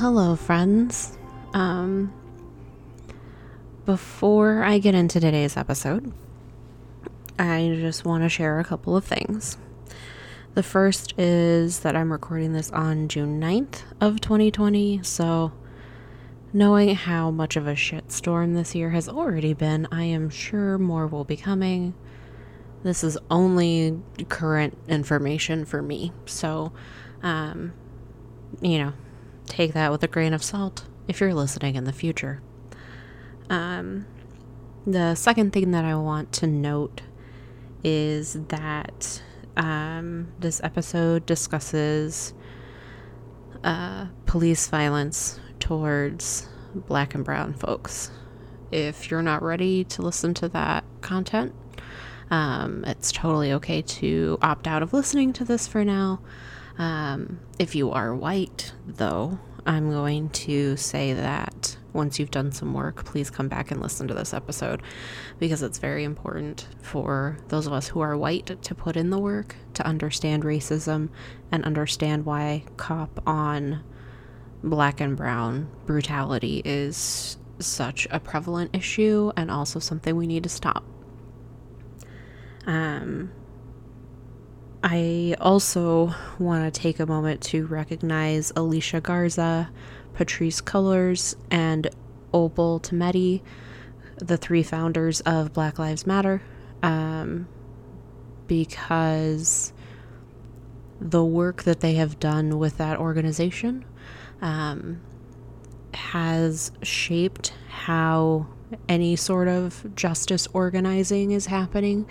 Hello, friends. Um, before I get into today's episode, I just want to share a couple of things. The first is that I'm recording this on June 9th of 2020, so knowing how much of a shitstorm this year has already been, I am sure more will be coming. This is only current information for me, so, um, you know, take that with a grain of salt if you're listening in the future. Um, the second thing that I want to note is that um, this episode discusses uh, police violence towards black and brown folks. If you're not ready to listen to that content, um, it's totally okay to opt out of listening to this for now. Um, if you are white, though, I'm going to say that once you've done some work, please come back and listen to this episode because it's very important for those of us who are white to put in the work to understand racism and understand why cop on black and brown brutality is such a prevalent issue and also something we need to stop. Um, I also want to take a moment to recognize Alicia Garza, Patrisse Cullors, and Opal Tometi, the three founders of Black Lives Matter, um, because the work that they have done with that organization um, has shaped how any sort of justice organizing is happening.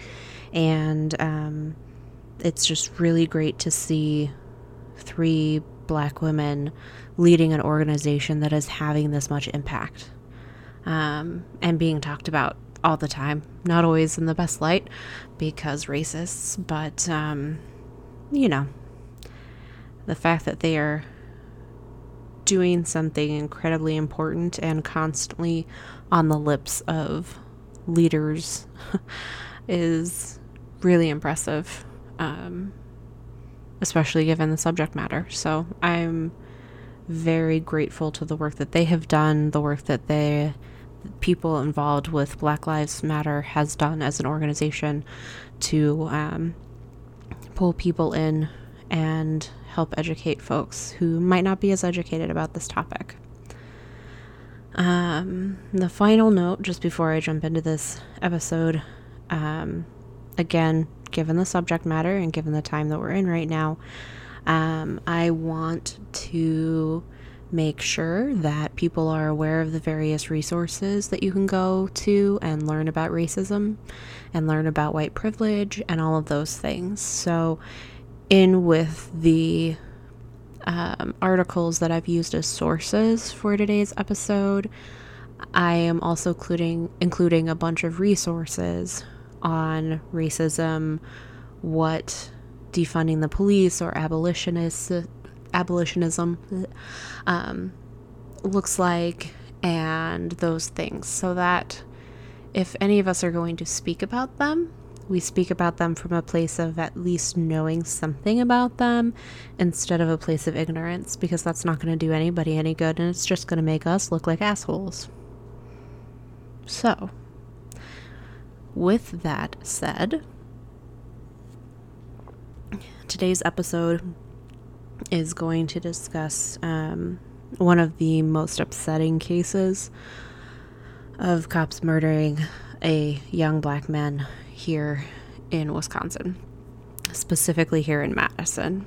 And um, it's just really great to see three black women leading an organization that is having this much impact um, and being talked about all the time. Not always in the best light because racists, but um, you know, the fact that they are doing something incredibly important and constantly on the lips of leaders is really impressive um, especially given the subject matter. So I'm very grateful to the work that they have done, the work that they people involved with Black Lives Matter has done as an organization to um, pull people in and help educate folks who might not be as educated about this topic. Um, the final note, just before I jump into this episode, um, again, given the subject matter and given the time that we're in right now, um, I want to make sure that people are aware of the various resources that you can go to and learn about racism and learn about white privilege and all of those things. So, in with the um, articles that I've used as sources for today's episode, I am also including including a bunch of resources on racism, what defunding the police or abolitionism um, looks like, and those things, so that if any of us are going to speak about them, we speak about them from a place of at least knowing something about them instead of a place of ignorance, because that's not going to do anybody any good and it's just going to make us look like assholes. So, with that said, today's episode is going to discuss um, one of the most upsetting cases of cops murdering a young black man here in Wisconsin, specifically here in Madison.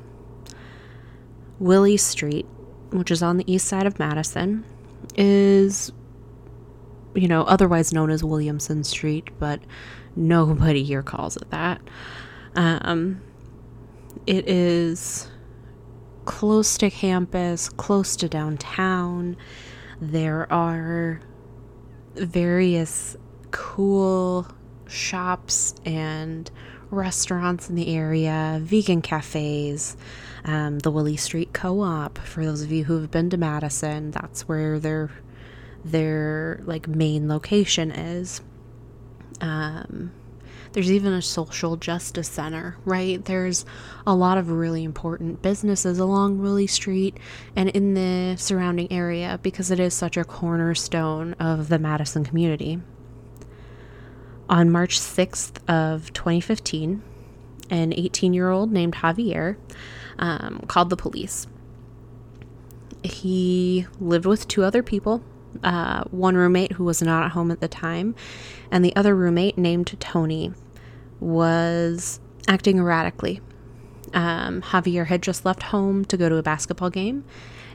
Willie Street, which is on the east side of Madison, is you know, otherwise known as Williamson Street, but nobody here calls it that. Um, it is close to campus, close to downtown. There are various cool shops and restaurants in the area, vegan cafes, um, the Willie Street Co op. For those of you who have been to Madison, that's where they're their like main location is. Um, There's even a social justice center, right? There's a lot of really important businesses along Willie Street and in the surrounding area because it is such a cornerstone of the Madison community. On March 6th of 2015, an 18 year old named Javier um, called the police. He lived with two other people uh, one roommate who was not at home at the time, and the other roommate, named Tony, was acting erratically. Um, Javier had just left home to go to a basketball game,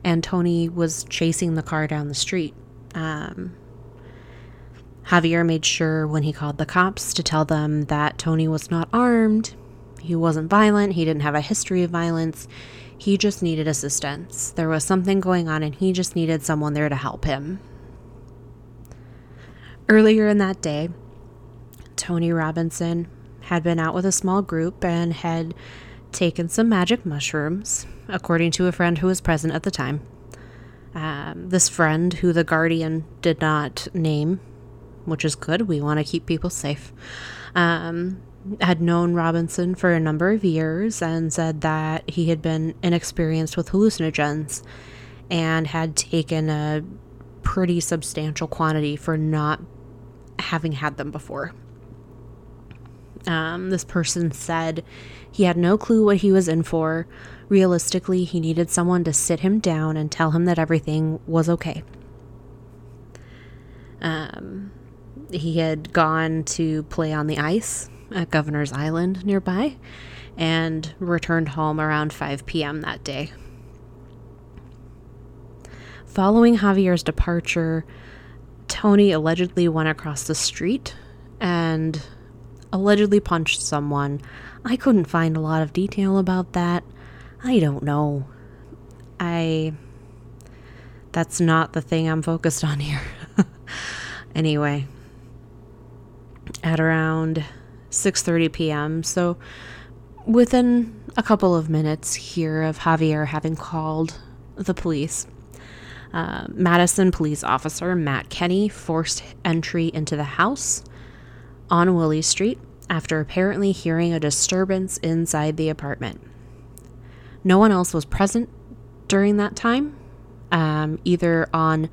and Tony was chasing the car down the street. Um, Javier made sure when he called the cops to tell them that Tony was not armed, he wasn't violent, he didn't have a history of violence, he just needed assistance. There was something going on, and he just needed someone there to help him. Earlier in that day, Tony Robinson had been out with a small group and had taken some magic mushrooms, according to a friend who was present at the time. Um, this friend, who the Guardian did not name, which is good, we want to keep people safe, um, had known Robinson for a number of years and said that he had been inexperienced with hallucinogens and had taken a pretty substantial quantity for not having had them before. Um, this person said he had no clue what he was in for. Realistically, he needed someone to sit him down and tell him that everything was okay. Um, he had gone to play on the ice at Governor's Island nearby and returned home around 5 p.m. that day. Following Javier's departure, Tony allegedly went across the street and allegedly punched someone. I couldn't find a lot of detail about that. I don't know. I. That's not the thing I'm focused on here. anyway, at around 6:30 p.m. So within a couple of minutes here of Javier having called the police, uh, Madison police officer Matt Kenny forced entry into the house on Willie Street after apparently hearing a disturbance inside the apartment. No one else was present during that time, um, either on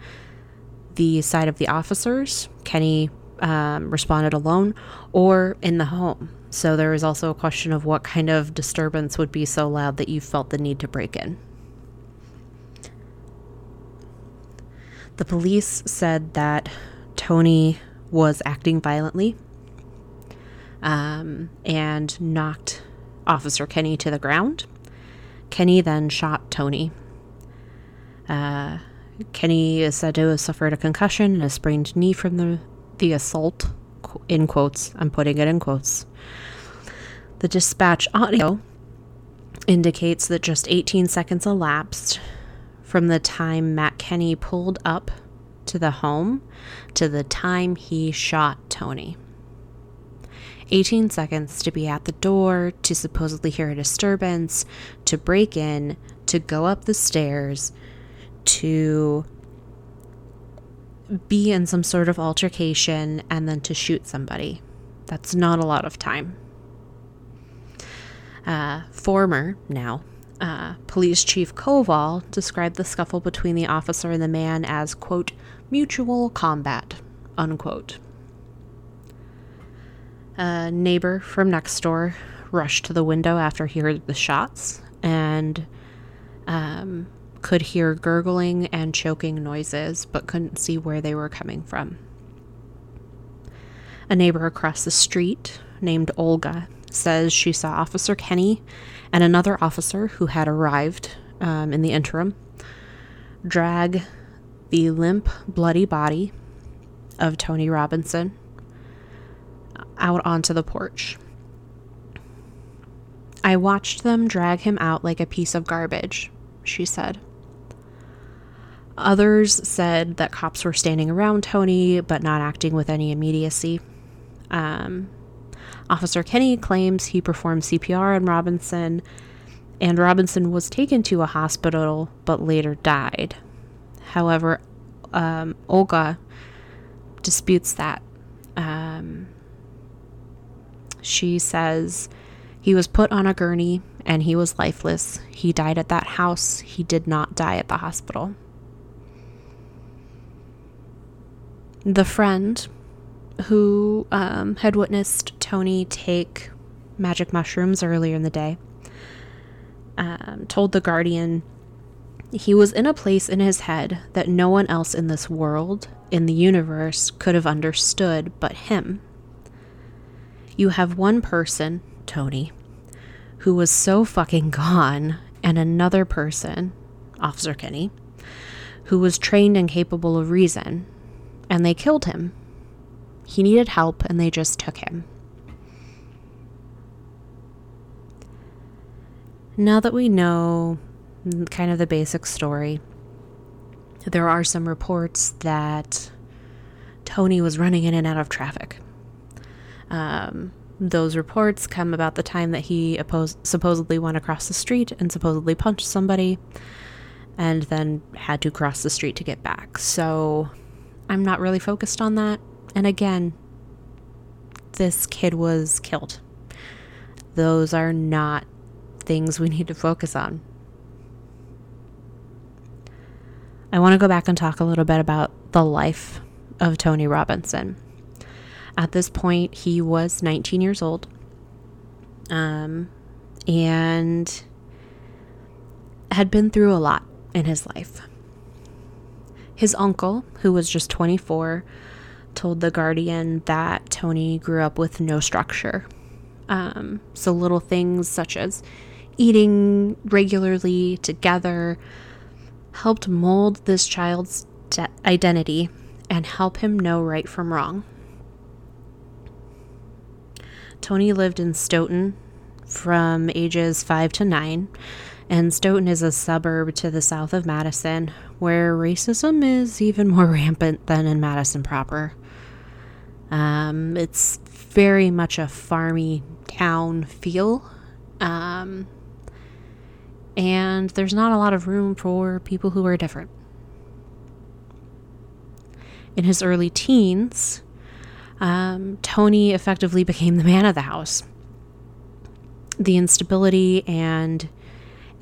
the side of the officers. Kenny um, responded alone or in the home. So there was also a question of what kind of disturbance would be so loud that you felt the need to break in. The police said that Tony was acting violently um, and knocked Officer Kenny to the ground. Kenny then shot Tony. Uh, Kenny is said to have suffered a concussion and a sprained knee from the the assault, in quotes, I'm putting it in quotes. The dispatch audio indicates that just 18 seconds elapsed from the time Matt Kenny pulled up to the home to the time he shot Tony. 18 seconds to be at the door, to supposedly hear a disturbance, to break in, to go up the stairs, to be in some sort of altercation and then to shoot somebody. That's not a lot of time. Uh, former, now, uh, Police Chief Koval described the scuffle between the officer and the man as, quote, mutual combat, unquote. A neighbor from next door rushed to the window after he heard the shots and um, could hear gurgling and choking noises, but couldn't see where they were coming from. A neighbor across the street, named Olga, says she saw Officer Kenny and another officer who had arrived um, in the interim drag the limp, bloody body of Tony Robinson out onto the porch. I watched them drag him out like a piece of garbage, she said. Others said that cops were standing around Tony but not acting with any immediacy. Um, Officer Kenny claims he performed CPR on Robinson, and Robinson was taken to a hospital but later died. However, um, Olga disputes that. Um, She says he was put on a gurney and he was lifeless. He died at that house. He did not die at the hospital. The friend who um, had witnessed Tony take magic mushrooms earlier in the day um, told the Guardian he was in a place in his head that no one else in this world, in the universe, could have understood but him. You have one person, Tony, who was so fucking gone, and another person, Officer Kenny, who was trained and capable of reason, and they killed him. He needed help, and they just took him. Now that we know kind of the basic story, there are some reports that Tony was running in and out of traffic. Um, those reports come about the time that he opposed, supposedly went across the street and supposedly punched somebody and then had to cross the street to get back. So I'm not really focused on that. And again, this kid was killed. Those are not things we need to focus on. I want to go back and talk a little bit about the life of Tony Robinson. At this point, he was 19 years old. Um, and had been through a lot in his life. His uncle, who was just 24, told The Guardian that Tony grew up with no structure. Um, so little things such as eating regularly together helped mold this child's de- identity and help him know right from wrong. Tony lived in Stoughton from ages 5 to 9, and Stoughton is a suburb to the south of Madison where racism is even more rampant than in Madison proper. Um, it's very much a farmy town feel. Um, and there's not a lot of room for people who are different. In his early teens, um, Tony effectively became the man of the house. The instability and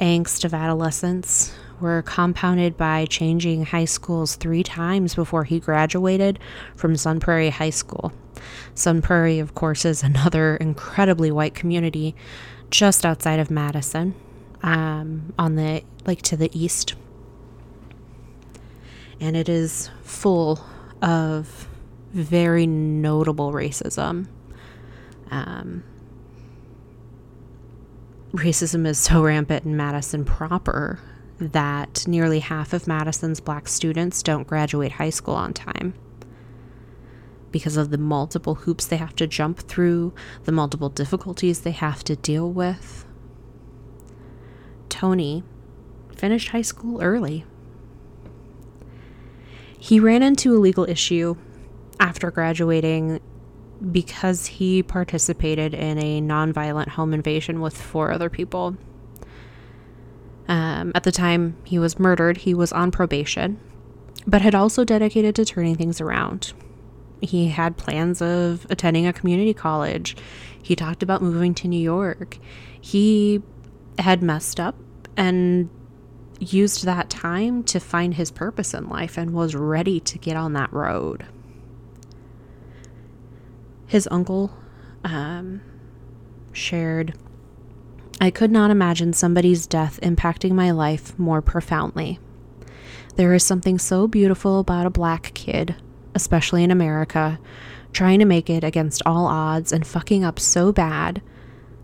angst of adolescence were compounded by changing high schools three times before he graduated from Sun Prairie High School. Sun Prairie, of course, is another incredibly white community just outside of Madison um, on the like to the east, and it is full of very notable racism. Um, racism is so rampant in Madison proper that nearly half of Madison's black students don't graduate high school on time because of the multiple hoops they have to jump through, the multiple difficulties they have to deal with. Tony finished high school early. He ran into a legal issue after graduating because he participated in a nonviolent home invasion with four other people. Um, at the time he was murdered, he was on probation, but had also dedicated to turning things around. He had plans of attending a community college. He talked about moving to New York. He had messed up and used that time to find his purpose in life and was ready to get on that road. His uncle um, shared I could not imagine somebody's death impacting my life more profoundly. There is something so beautiful about a black kid, especially in America, trying to make it against all odds and fucking up so bad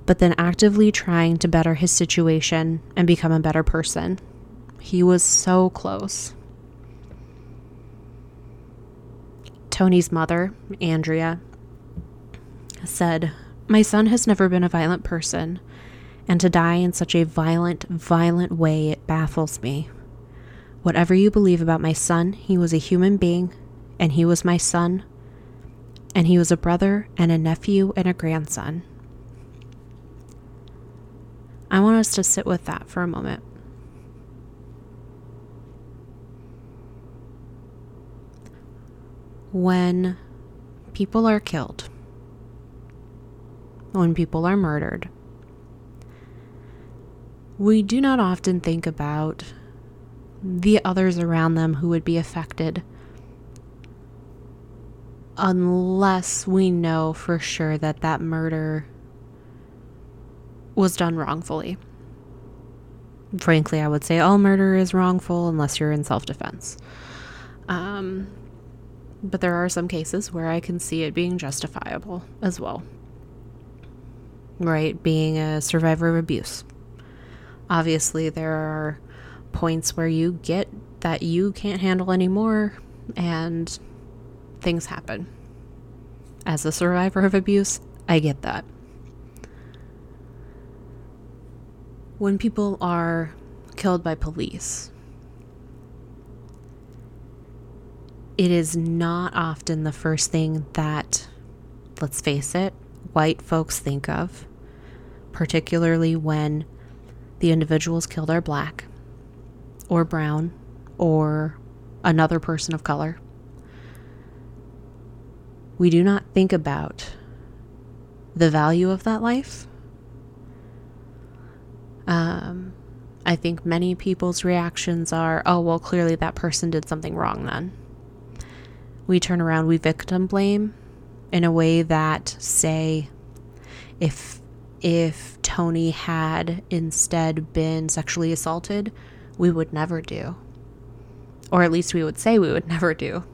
but then actively trying to better his situation and become a better person. He was so close. Tony's mother, Andrea, said, My son has never been a violent person, and to die in such a violent, violent way, it baffles me. Whatever you believe about my son, he was a human being, and he was my son, and he was a brother and a nephew and a grandson. I want us to sit with that for a moment. When people are killed, when people are murdered, we do not often think about the others around them who would be affected unless we know for sure that that murder was done wrongfully. Frankly, I would say all murder is wrongful unless you're in self defense. Um, but there are some cases where I can see it being justifiable as well. Right? Being a survivor of abuse. Obviously, there are points where you get that you can't handle anymore and things happen. As a survivor of abuse, I get that. When people are killed by police, it is not often the first thing that, let's face it, white folks think of, particularly when the individuals killed are black or brown or another person of color. We do not think about the value of that life. Um, I think many people's reactions are, oh, well, clearly that person did something wrong then we turn around, we victim blame in a way that, say, if if Tony had instead been sexually assaulted, we would never do. Or at least we would say we would never do.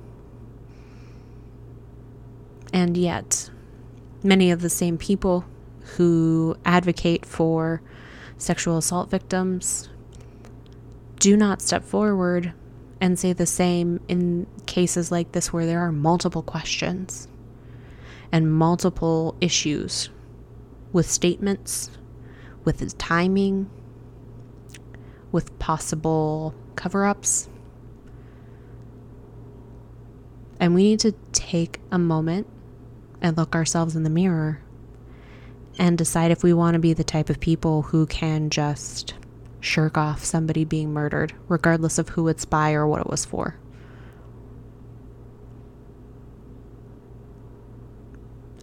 And yet, many of the same people who advocate for sexual assault victims do not step forward and say the same in cases like this where there are multiple questions and multiple issues with statements, with his timing, with possible cover ups. And we need to take a moment and look ourselves in the mirror and decide if we want to be the type of people who can just shirk off somebody being murdered, regardless of who it's by or what it was for.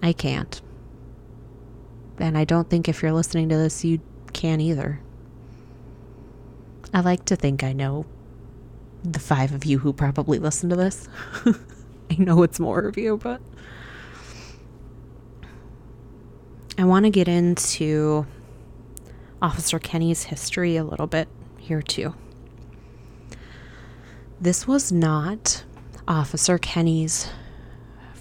I can't. And I don't think if you're listening to this, you can either. I like to think I know the five of you who probably listen to this. I know it's more of you, but I want to get into Officer Kenny's history a little bit here, too. This was not Officer Kenny's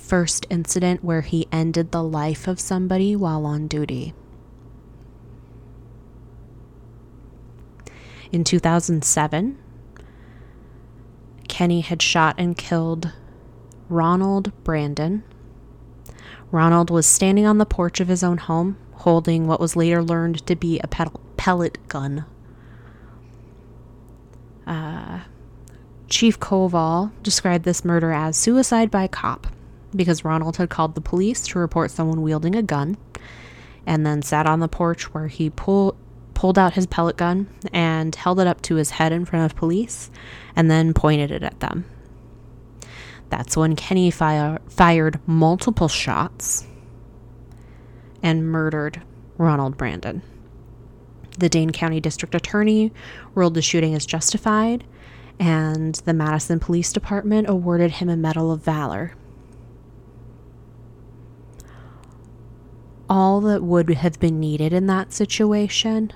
first incident where he ended the life of somebody while on duty. In 2007, Kenny had shot and killed Ronald Brandon. Ronald was standing on the porch of his own home holding what was later learned to be a pellet gun. Uh, Chief Koval described this murder as suicide by cop because Ronald had called the police to report someone wielding a gun and then sat on the porch where he pull, pulled out his pellet gun and held it up to his head in front of police and then pointed it at them. That's when Kenny fire, fired multiple shots and murdered Ronald Brandon. The Dane County District Attorney ruled the shooting as justified, and the Madison Police Department awarded him a Medal of Valor. All that would have been needed in that situation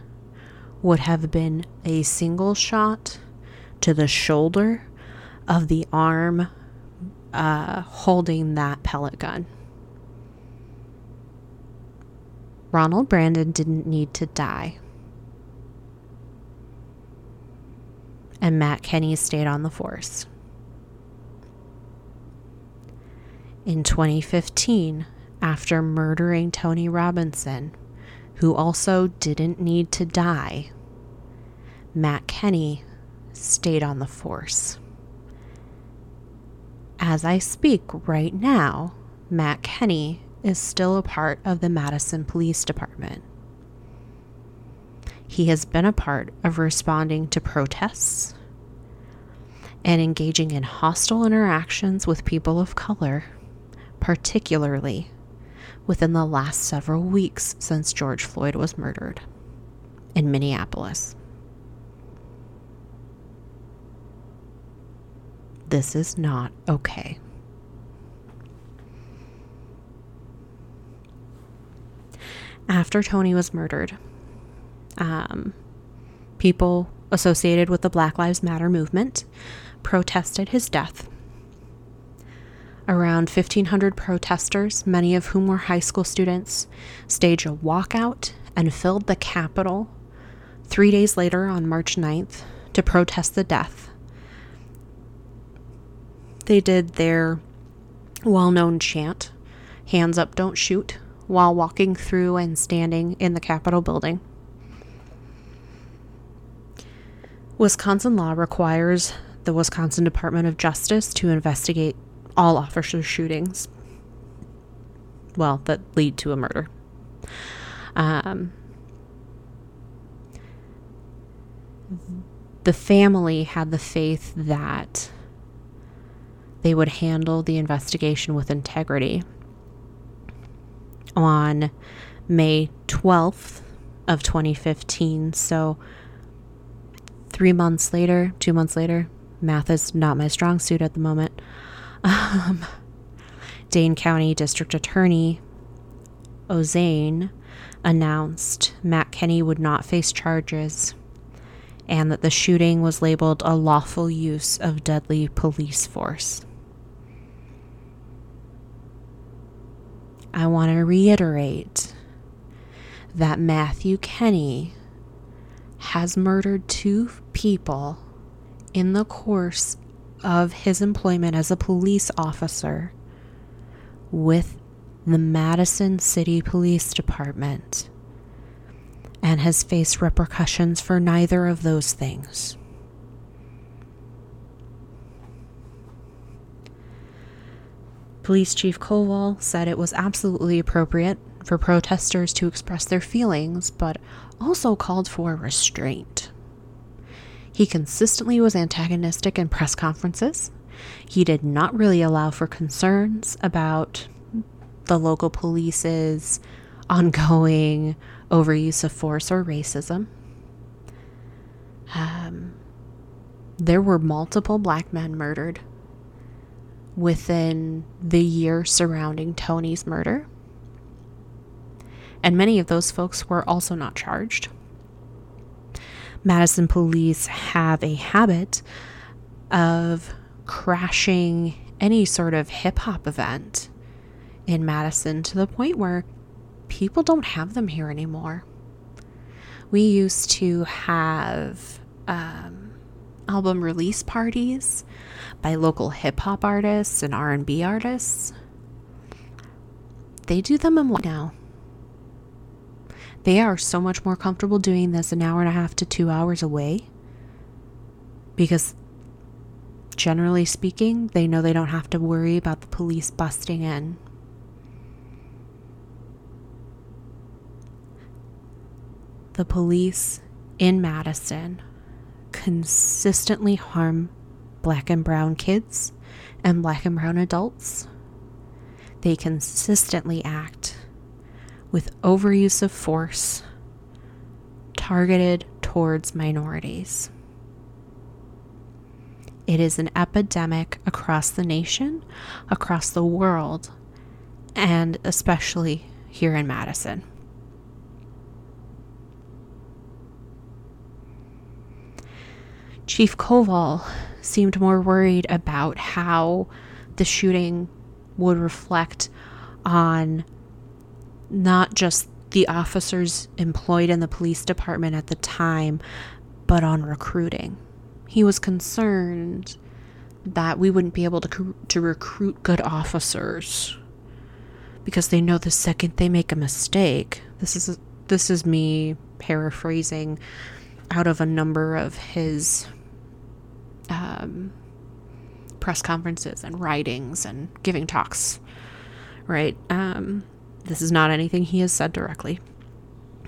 would have been a single shot to the shoulder of the arm uh, holding that pellet gun. Ronald Brandon didn't need to die. And Matt Kenny stayed on the force. In 2015, after murdering Tony Robinson, who also didn't need to die, Matt Kenny stayed on the force. As I speak right now, Matt Kenny is still a part of the Madison Police Department. He has been a part of responding to protests and engaging in hostile interactions with people of color, particularly within the last several weeks since George Floyd was murdered in Minneapolis. This is not okay. After Tony was murdered, um, people associated with the Black Lives Matter movement protested his death. Around 1,500 protesters, many of whom were high school students, staged a walkout and filled the Capitol three days later on March 9th to protest the death. They did their well known chant, Hands Up, Don't Shoot, while walking through and standing in the Capitol building. Wisconsin law requires the Wisconsin Department of Justice to investigate all officer shootings, well, that lead to a murder. Um, the family had the faith that they would handle the investigation with integrity. On May 12th of 2015, so three months later, two months later, math is not my strong suit at the moment. Um, Dane County District Attorney Ozanne announced Matt Kenny would not face charges and that the shooting was labeled a lawful use of deadly police force. I want to reiterate that Matthew Kenny has murdered two people in the course of his employment as a police officer with the Madison City Police Department and has faced repercussions for neither of those things. Police Chief Koval said it was absolutely appropriate for protesters to express their feelings, but also called for restraint. He consistently was antagonistic in press conferences. He did not really allow for concerns about the local police's ongoing overuse of force or racism. Um, there were multiple black men murdered within the year surrounding Tony's murder. And many of those folks were also not charged. Madison police have a habit of crashing any sort of hip hop event in Madison to the point where people don't have them here anymore. We used to have um, album release parties by local hip hop artists and R and B artists. They do them in now. They are so much more comfortable doing this an hour and a half to two hours away because, generally speaking, they know they don't have to worry about the police busting in. The police in Madison consistently harm black and brown kids and black and brown adults. They consistently act with overuse of force targeted towards minorities. It is an epidemic across the nation, across the world, and especially here in Madison. Chief Koval seemed more worried about how the shooting would reflect on not just the officers employed in the police department at the time, but on recruiting. He was concerned that we wouldn't be able to, to recruit good officers because they know the second they make a mistake. This is this is me paraphrasing out of a number of his um, press conferences and writings and giving talks, right? Um, this is not anything he has said directly.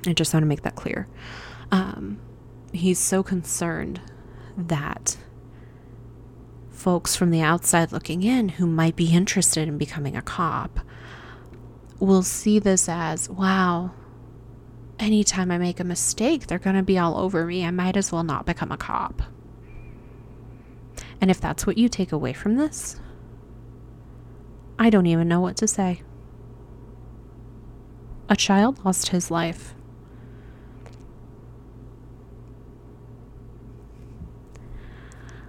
I just want to make that clear. Um, he's so concerned that folks from the outside looking in who might be interested in becoming a cop will see this as wow, anytime I make a mistake, they're going to be all over me. I might as well not become a cop. And if that's what you take away from this, I don't even know what to say. A child lost his life.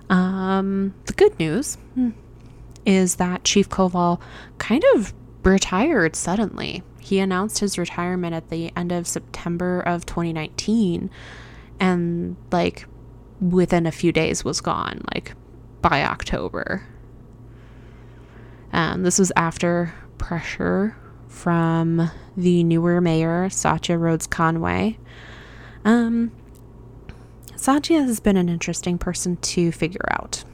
Um, the good news hmm, is that Chief Koval kind of retired suddenly. He announced his retirement at the end of September of 2019 and like within a few days was gone like by October. And this was after pressure from the newer mayor, Satya Rhodes Conway. Um, Satya has been an interesting person to figure out.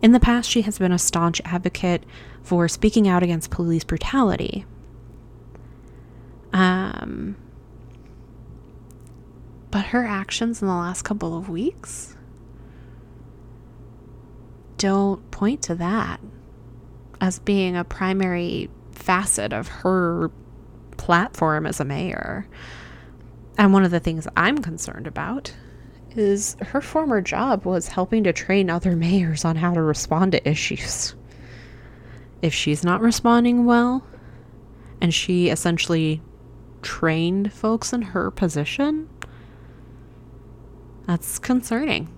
In the past, she has been a staunch advocate for speaking out against police brutality. Um, but her actions in the last couple of weeks don't point to that as being a primary facet of her platform as a mayor. And one of the things I'm concerned about is her former job was helping to train other mayors on how to respond to issues. If she's not responding well, and she essentially trained folks in her position, that's concerning.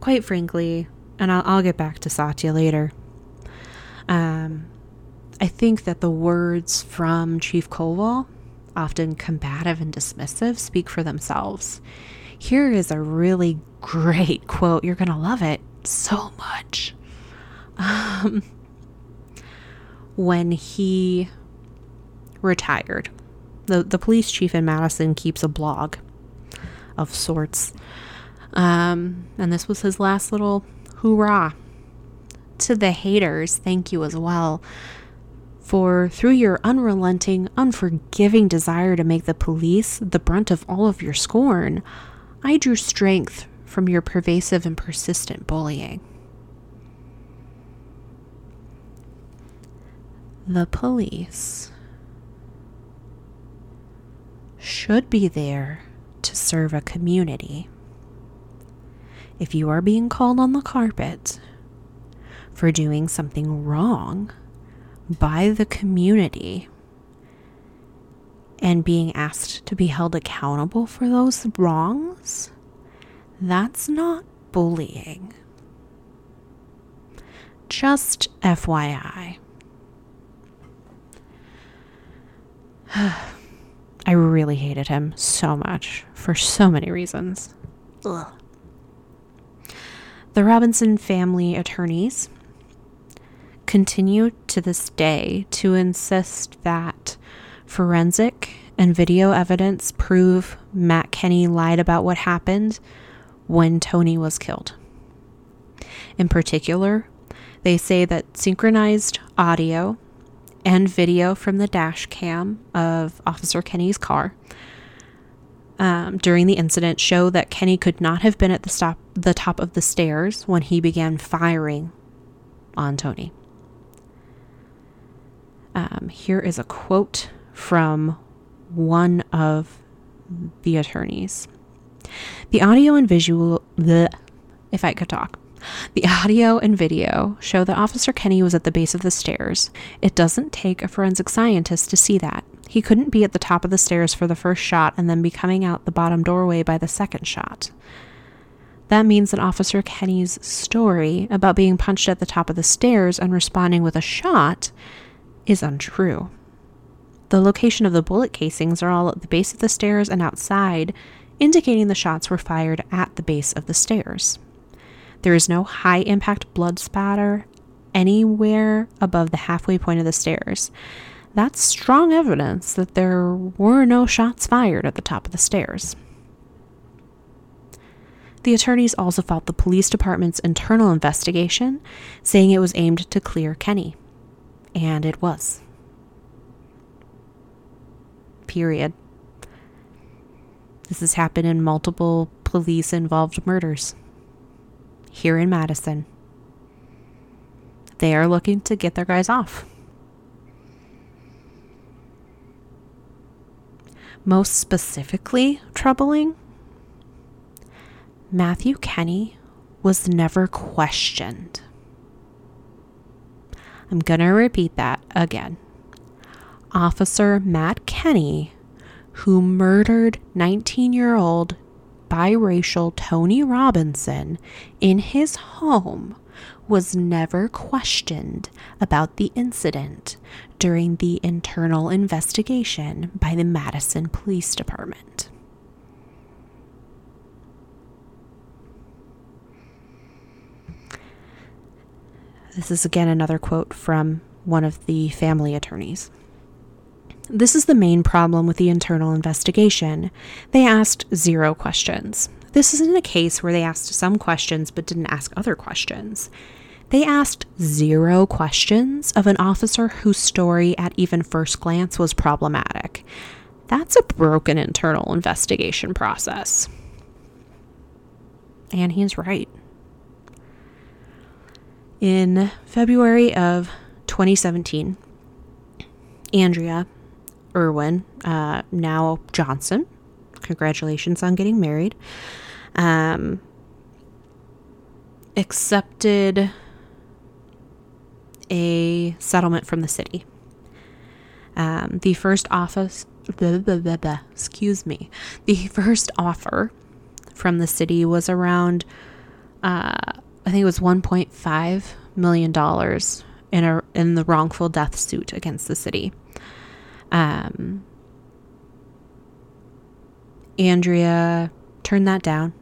Quite frankly, and I'll, I'll get back to Satya later. Um, I think that the words from Chief Koval often combative and dismissive, speak for themselves. Here is a really great quote. You're going to love it so much. Um, when he retired, the, the police chief in Madison keeps a blog of sorts. Um, and this was his last little hoorah. To the haters, thank you as well. For through your unrelenting, unforgiving desire to make the police the brunt of all of your scorn, I drew strength from your pervasive and persistent bullying. The police should be there to serve a community. If you are being called on the carpet for doing something wrong, by the community and being asked to be held accountable for those wrongs, that's not bullying. Just FYI. I really hated him so much for so many reasons. Ugh. The Robinson family attorneys continue to this day to insist that forensic and video evidence prove Matt Kenny lied about what happened when Tony was killed. In particular, they say that synchronized audio and video from the dash cam of Officer Kenny's car um, during the incident show that Kenny could not have been at the, stop, the top of the stairs when he began firing on Tony. Um, here is a quote from one of the attorneys. The audio and visual, the, if I could talk, the audio and video show that Officer Kenny was at the base of the stairs. It doesn't take a forensic scientist to see that. He couldn't be at the top of the stairs for the first shot and then be coming out the bottom doorway by the second shot. That means that Officer Kenny's story about being punched at the top of the stairs and responding with a shot is untrue. The location of the bullet casings are all at the base of the stairs and outside, indicating the shots were fired at the base of the stairs. There is no high impact blood spatter anywhere above the halfway point of the stairs. That's strong evidence that there were no shots fired at the top of the stairs. The attorneys also fault the police department's internal investigation, saying it was aimed to clear Kenny. And it was. Period. This has happened in multiple police involved murders here in Madison. they are looking to get their guys off. Most specifically troubling, Matthew Kenny was never questioned. I'm going to repeat that again. Officer Matt Kenny, who murdered 19 year old biracial Tony Robinson in his home, was never questioned about the incident during the internal investigation by the Madison Police Department. This is again another quote from one of the family attorneys. This is the main problem with the internal investigation. They asked zero questions. This isn't a case where they asked some questions but didn't ask other questions. They asked zero questions of an officer whose story at even first glance was problematic. That's a broken internal investigation process. And he's right. In February of 2017, Andrea Irwin, uh, now Johnson, congratulations on getting married, um, accepted a settlement from the city. Um, the first office, blah, blah, blah, excuse me, the first offer from the city was around uh, I think it was 1.5 million dollars in a in the wrongful death suit against the city. Um, Andrea turned that down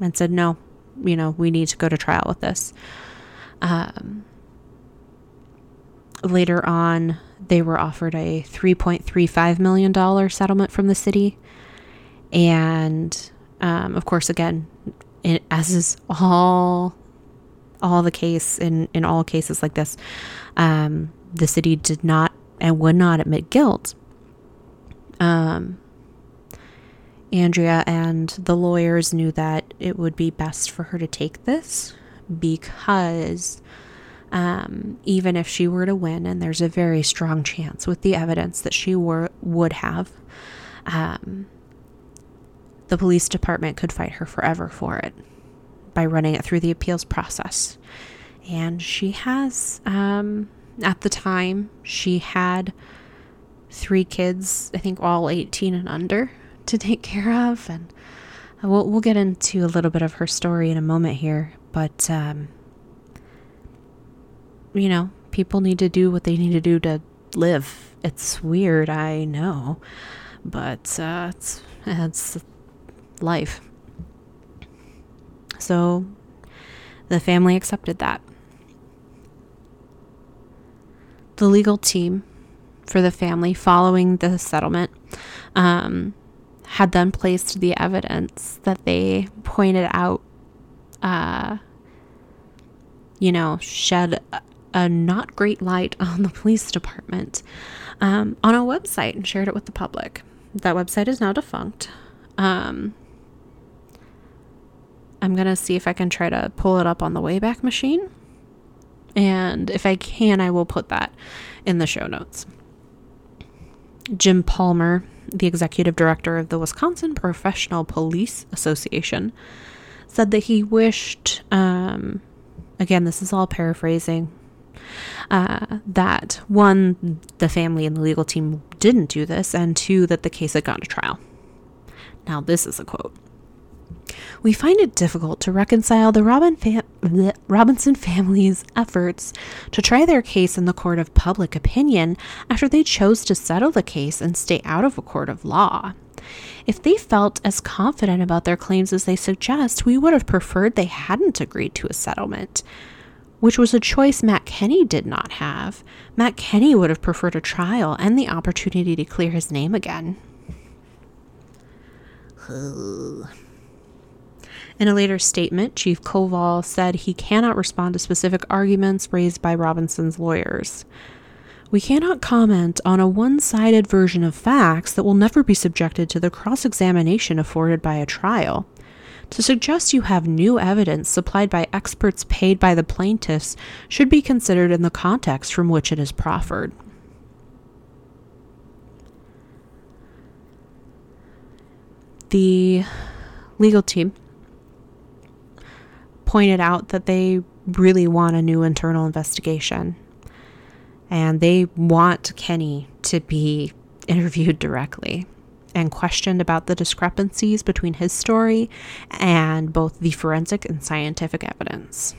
and said, "No, you know, we need to go to trial with this." Um, later on, they were offered a 3.35 million dollar settlement from the city, and um, of course, again, it, as is all all the case in in all cases like this, um, the city did not and would not admit guilt. Um, Andrea and the lawyers knew that it would be best for her to take this because um, even if she were to win, and there's a very strong chance with the evidence that she were would have, um, the police department could fight her forever for it by running it through the appeals process. And she has, um, at the time, she had three kids, I think all 18 and under, to take care of. And we'll, we'll get into a little bit of her story in a moment here. But, um, you know, people need to do what they need to do to live. It's weird, I know, but uh, it's, it's life. So the family accepted that. The legal team for the family following the settlement um, had then placed the evidence that they pointed out, uh, you know, shed a, not great light on the police department um, on a website and shared it with the public. That website is now defunct. Um, I'm going to see if I can try to pull it up on the Wayback Machine. And if I can, I will put that in the show notes. Jim Palmer, the executive director of the Wisconsin Professional Police Association, said that he wished, um, again, this is all paraphrasing, uh, that one, the family and the legal team didn't do this, and two, that the case had gone to trial. Now, this is a quote. We find it difficult to reconcile the Robin fam- Robinson family's efforts to try their case in the court of public opinion after they chose to settle the case and stay out of a court of law. If they felt as confident about their claims as they suggest, we would have preferred they hadn't agreed to a settlement, which was a choice Matt Kenny did not have. Matt Kenny would have preferred a trial and the opportunity to clear his name again. In a later statement, Chief Koval said he cannot respond to specific arguments raised by Robinson's lawyers. We cannot comment on a one sided version of facts that will never be subjected to the cross examination afforded by a trial. To suggest you have new evidence supplied by experts paid by the plaintiffs should be considered in the context from which it is proffered. The legal team pointed out that they really want a new internal investigation and they want Kenny to be interviewed directly and questioned about the discrepancies between his story and both the forensic and scientific evidence.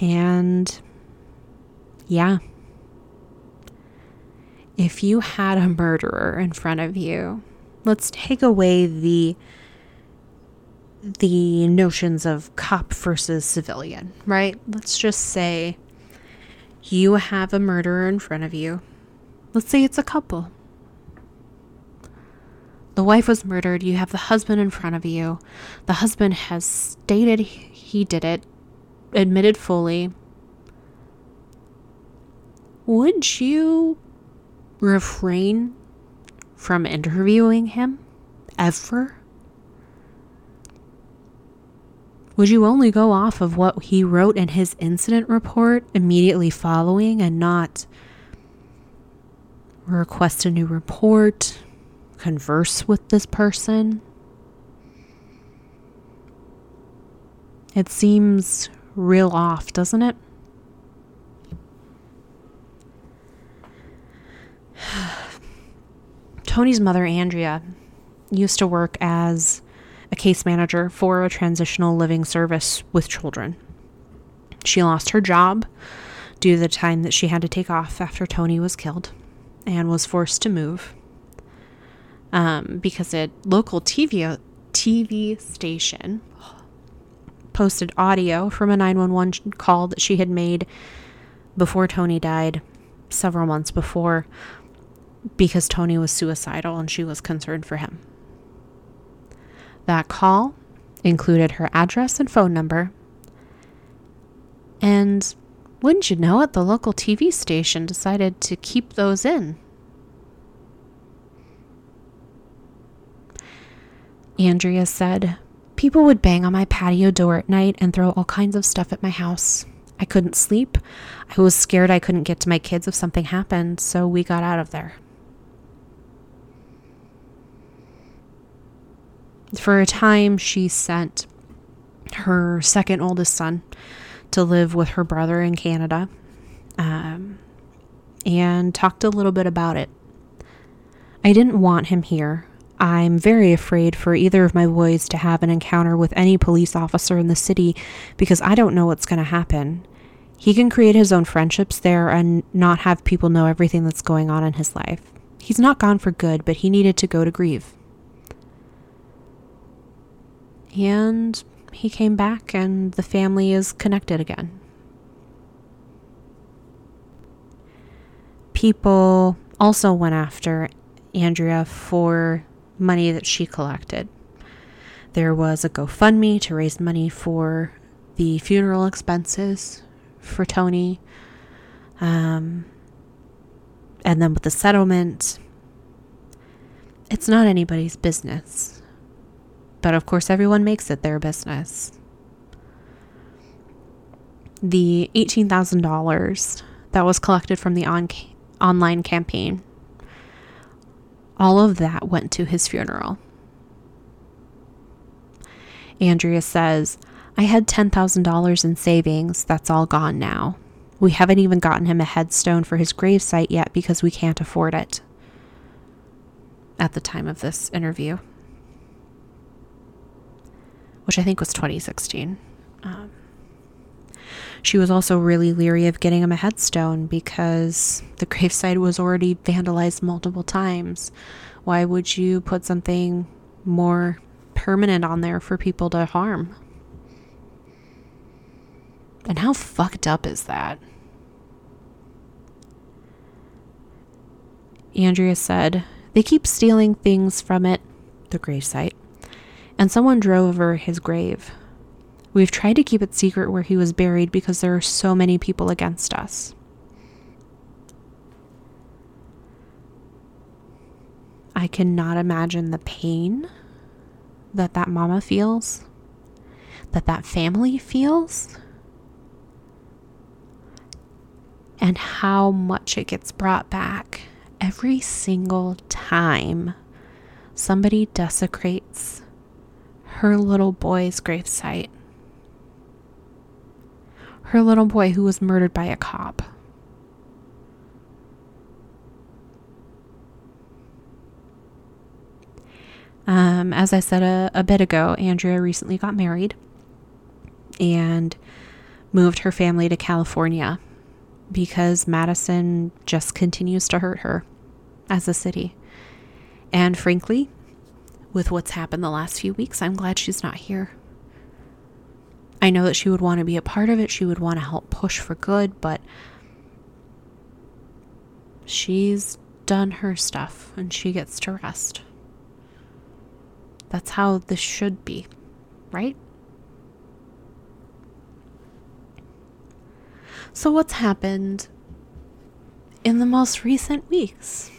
And yeah, if you had a murderer in front of you, let's take away the the notions of cop versus civilian, right? Let's just say you have a murderer in front of you. Let's say it's a couple. The wife was murdered. You have the husband in front of you. The husband has stated he did it, admitted fully. Would you refrain from interviewing him ever? Would you only go off of what he wrote in his incident report immediately following and not request a new report, converse with this person? It seems real off, doesn't it? Tony's mother, Andrea, used to work as a case manager for a transitional living service with children. She lost her job due to the time that she had to take off after Tony was killed and was forced to move um, because a local TV, TV station posted audio from a 911 call that she had made before Tony died several months before because Tony was suicidal and she was concerned for him. That call included her address and phone number. And wouldn't you know it, the local TV station decided to keep those in. Andrea said, People would bang on my patio door at night and throw all kinds of stuff at my house. I couldn't sleep. I was scared I couldn't get to my kids if something happened, so we got out of there. For a time, she sent her second oldest son to live with her brother in Canada um, and talked a little bit about it. I didn't want him here. I'm very afraid for either of my boys to have an encounter with any police officer in the city because I don't know what's going to happen. He can create his own friendships there and not have people know everything that's going on in his life. He's not gone for good, but he needed to go to grieve. And he came back, and the family is connected again. People also went after Andrea for money that she collected. There was a GoFundMe to raise money for the funeral expenses for Tony. Um, and then with the settlement, it's not anybody's business. But of course, everyone makes it their business. The $18,000 that was collected from the on- online campaign, all of that went to his funeral. Andrea says, I had $10,000 in savings. That's all gone now. We haven't even gotten him a headstone for his gravesite yet because we can't afford it. At the time of this interview which I think was 2016. Um, she was also really leery of getting him a headstone because the gravesite was already vandalized multiple times. Why would you put something more permanent on there for people to harm? And how fucked up is that? Andrea said, They keep stealing things from it, the gravesite and someone drove over his grave. We've tried to keep it secret where he was buried because there are so many people against us. I cannot imagine the pain that that mama feels, that that family feels, and how much it gets brought back every single time somebody desecrates her little boy's gravesite. Her little boy who was murdered by a cop. Um, as I said a, a bit ago, Andrea recently got married and moved her family to California because Madison just continues to hurt her as a city. And frankly, with what's happened the last few weeks, I'm glad she's not here. I know that she would want to be a part of it, she would want to help push for good, but she's done her stuff and she gets to rest. That's how this should be, right? So, what's happened in the most recent weeks?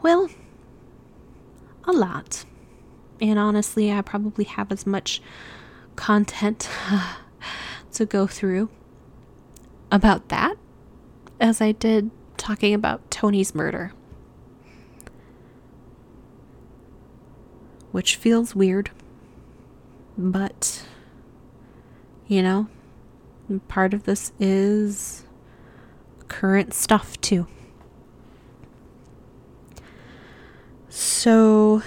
Well, a lot. And honestly, I probably have as much content to go through about that as I did talking about Tony's murder. which feels weird. But, you know, part of this is current stuff too. So,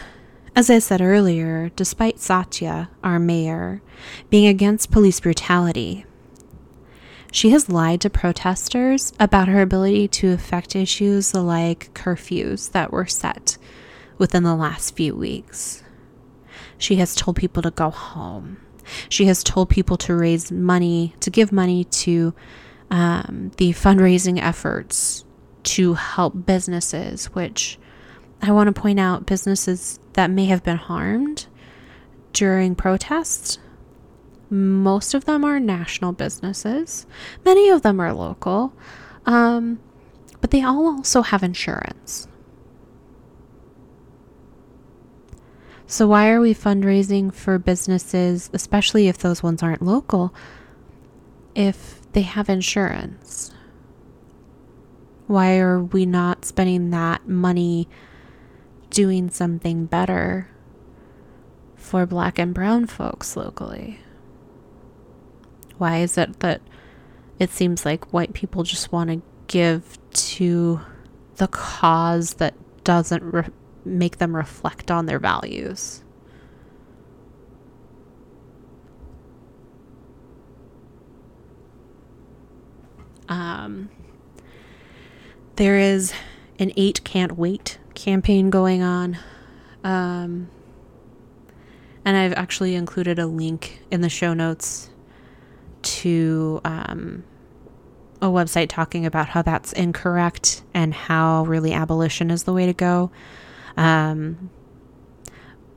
as I said earlier, despite Satya, our mayor, being against police brutality, she has lied to protesters about her ability to affect issues like curfews that were set within the last few weeks. She has told people to go home. She has told people to raise money, to give money to um, the fundraising efforts to help businesses, which I want to point out businesses that may have been harmed during protests. Most of them are national businesses, many of them are local, um, but they all also have insurance. So, why are we fundraising for businesses, especially if those ones aren't local, if they have insurance? Why are we not spending that money doing something better for black and brown folks locally? Why is it that it seems like white people just want to give to the cause that doesn't re- make them reflect on their values. Um, there is an eight can't wait campaign going on. Um, and I've actually included a link in the show notes to um, a website talking about how that's incorrect and how really abolition is the way to go. Um,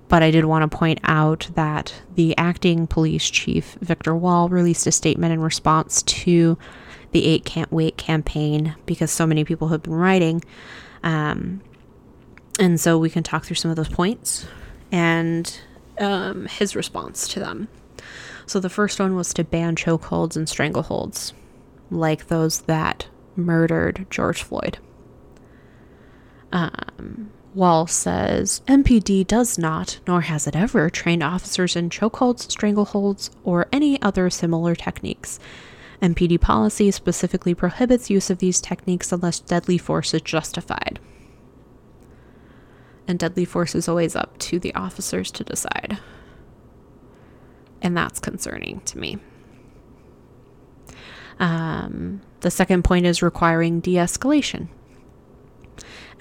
but I did want to point out that the acting police chief, Victor Wahl, released a statement in response to the Eight Can't Wait campaign because so many people have been writing. Um, and so we can talk through some of those points and um, his response to them. So the first one was to ban chokeholds and strangleholds, like those that murdered George Floyd. Um, Wahl says MPD does not, nor has it ever, trained officers in chokeholds, strangleholds, or any other similar techniques. MPD policy specifically prohibits use of these techniques unless deadly force is justified. And deadly force is always up to the officers to decide. And that's concerning to me. Um, the second point is requiring de escalation.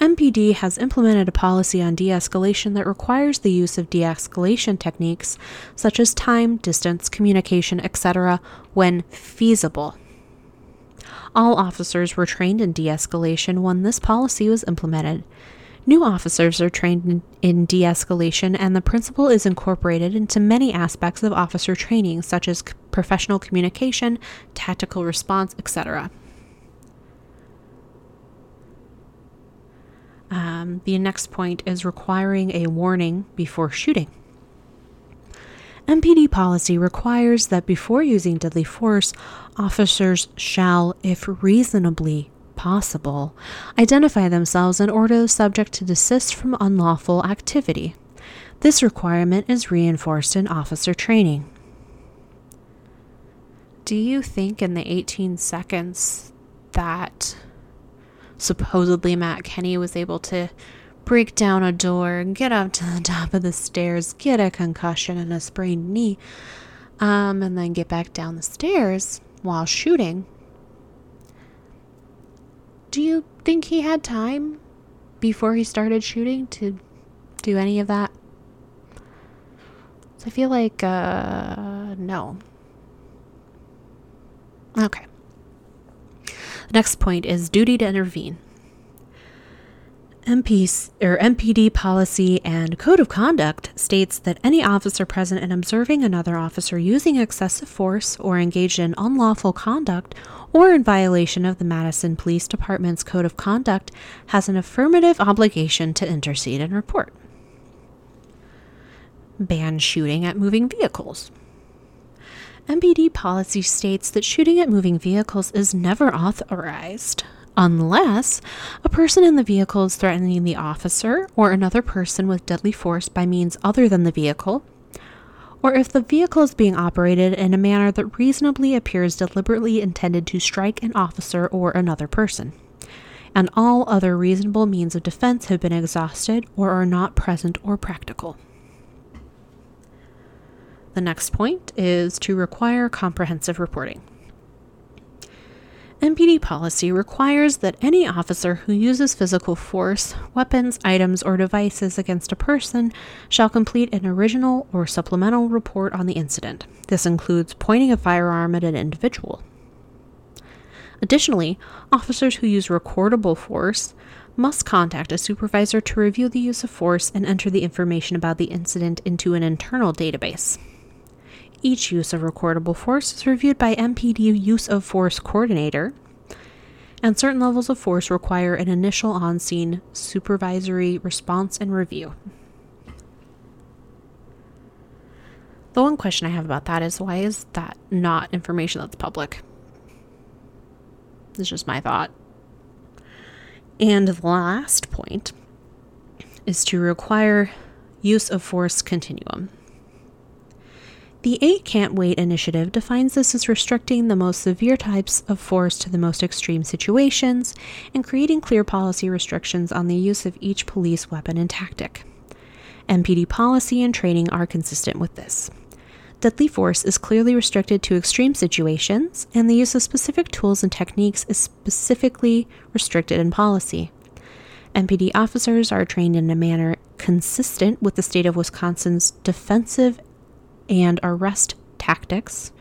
MPD has implemented a policy on de escalation that requires the use of de escalation techniques such as time, distance, communication, etc., when feasible. All officers were trained in de escalation when this policy was implemented. New officers are trained in, de escalation, and the principle is incorporated into many aspects of officer training, such as professional communication, tactical response, etc. Um, the next point is requiring a warning before shooting. MPD policy requires that before using deadly force, officers shall, if reasonably possible, identify themselves and order the subject to desist from unlawful activity. This requirement is reinforced in officer training. Do you think in the 18 seconds that supposedly Matt Kenny was able to break down a door, get up to the top of the stairs, get a concussion and a sprained knee, um, and then get back down the stairs while shooting? Do you think he had time before he started shooting to do any of that? So I feel like, uh, no. Okay. The next point is duty to intervene. MP, or MPD policy and code of conduct states that any officer present and observing another officer using excessive force or engaged in unlawful conduct or in violation of the Madison Police Department's code of conduct has an affirmative obligation to intercede and report. Ban shooting at moving vehicles. MPD policy states that shooting at moving vehicles is never authorized unless a person in the vehicle is threatening the officer or another person with deadly force by means other than the vehicle, or if the vehicle is being operated in a manner that reasonably appears deliberately intended to strike an officer or another person, and all other reasonable means of defense have been exhausted or are not present or practical. The next point is to require comprehensive reporting. MPD policy requires that any officer who uses physical force, weapons, items, or devices against a person shall complete an original or supplemental report on the incident. This includes pointing a firearm at an individual. Additionally, officers who use recordable force must contact a supervisor to review the use of force and enter the information about the incident into an internal database. Each use of recordable force is reviewed by MPD Use of Force Coordinator, and certain levels of force require an initial on scene supervisory response and review. The one question I have about that is why is that not information that's public? This is just my thought. And the last point is to require use of force continuum. The Eight Can't Wait initiative defines this as restricting the most severe types of force to the most extreme situations and creating clear policy restrictions on the use of each police weapon and tactic. MPD policy and training are consistent with this. Deadly force is clearly restricted to extreme situations, and the use of specific tools and techniques is specifically restricted in policy. MPD officers are trained in a manner consistent with the state of Wisconsin's Defensive and Arrest Tactics,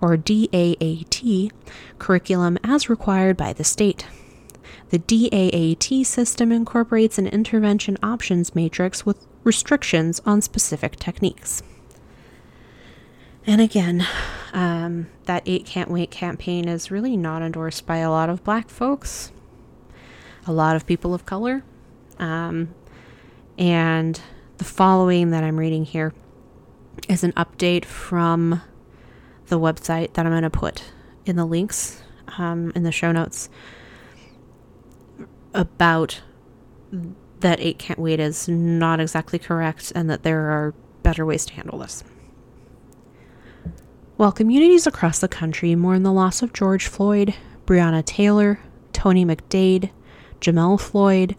or DAAT, curriculum as required by the state. The DAAT system incorporates an intervention options matrix with restrictions on specific techniques. And again, um, that Eight Can't Wait campaign is really not endorsed by a lot of black folks, a lot of people of color. Um, and the following that I'm reading here is an update from the website that I'm going to put in the links um, in the show notes about that 8 can't wait is not exactly correct and that there are better ways to handle this. While communities across the country mourn the loss of George Floyd, Breonna Taylor, Tony McDade, Jamel Floyd,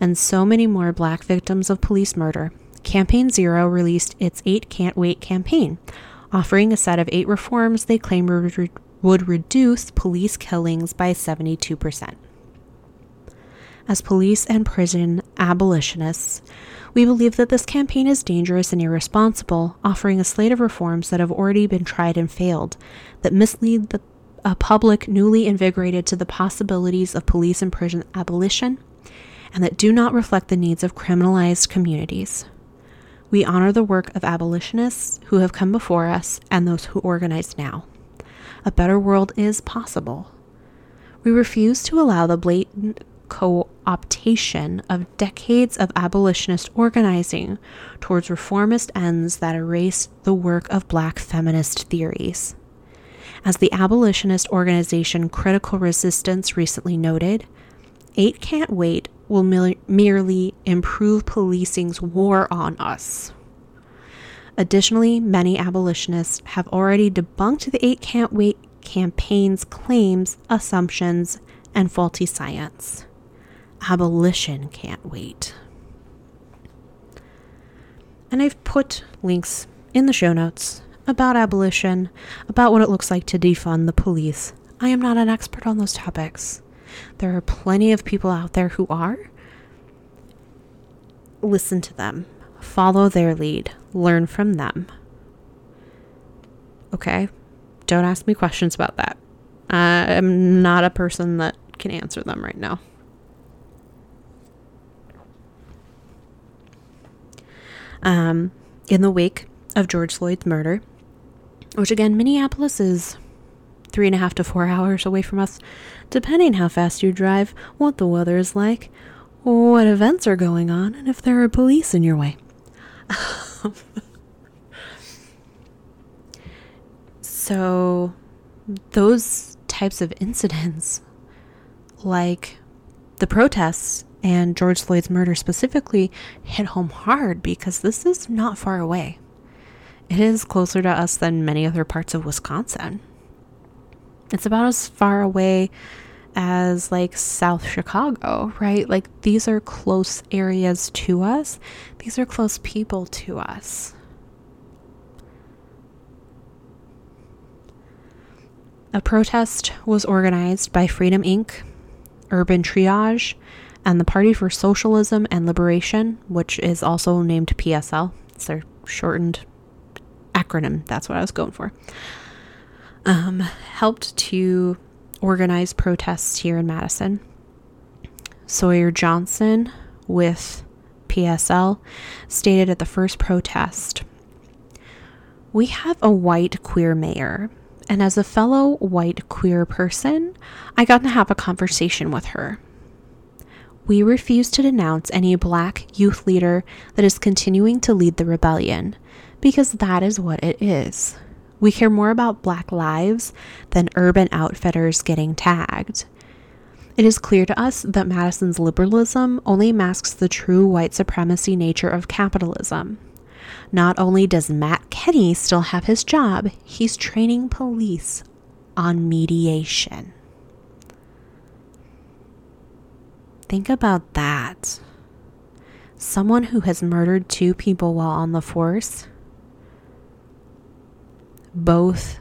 and so many more black victims of police murder, Campaign Zero released its Eight Can't Wait campaign, offering a set of eight reforms they claim would, re- would reduce police killings by 72%. As police and prison abolitionists, we believe that this campaign is dangerous and irresponsible, offering a slate of reforms that have already been tried and failed, that mislead the a public newly invigorated to the possibilities of police and prison abolition, and that do not reflect the needs of criminalized communities. We honor the work of abolitionists who have come before us and those who organize now. A better world is possible. We refuse to allow the blatant co optation of decades of abolitionist organizing towards reformist ends that erase the work of black feminist theories. As the abolitionist organization Critical Resistance recently noted, Eight Can't Wait will merely improve policing's war on us. Additionally, many abolitionists have already debunked the Eight Can't Wait campaign's claims, assumptions, and faulty science. Abolition can't wait. And I've put links in the show notes about abolition, about what it looks like to defund the police. I am not an expert on those topics. There are plenty of people out there who are. Listen to them, follow their lead, learn from them. Okay? Don't ask me questions about that. I'm not a person that can answer them right now. Um, in the wake of George Floyd's murder, which again, Minneapolis is three and a half to four hours away from us, depending how fast you drive, what the weather is like, what events are going on, and if there are police in your way. so, those types of incidents, like the protests and George Floyd's murder specifically, hit home hard because this is not far away. It is closer to us than many other parts of Wisconsin. It's about as far away as like South Chicago, right? Like these are close areas to us, these are close people to us. A protest was organized by Freedom Inc., Urban Triage, and the Party for Socialism and Liberation, which is also named PSL. It's their shortened acronym. That's what I was going for. Um, helped to organize protests here in Madison. Sawyer Johnson with PSL stated at the first protest We have a white queer mayor, and as a fellow white queer person, I got to have a conversation with her. We refuse to denounce any black youth leader that is continuing to lead the rebellion, because that is what it is. We care more about black lives than urban outfitters getting tagged. It is clear to us that Madison's liberalism only masks the true white supremacy nature of capitalism. Not only does Matt Kenny still have his job, he's training police on mediation. Think about that. Someone who has murdered two people while on the force, both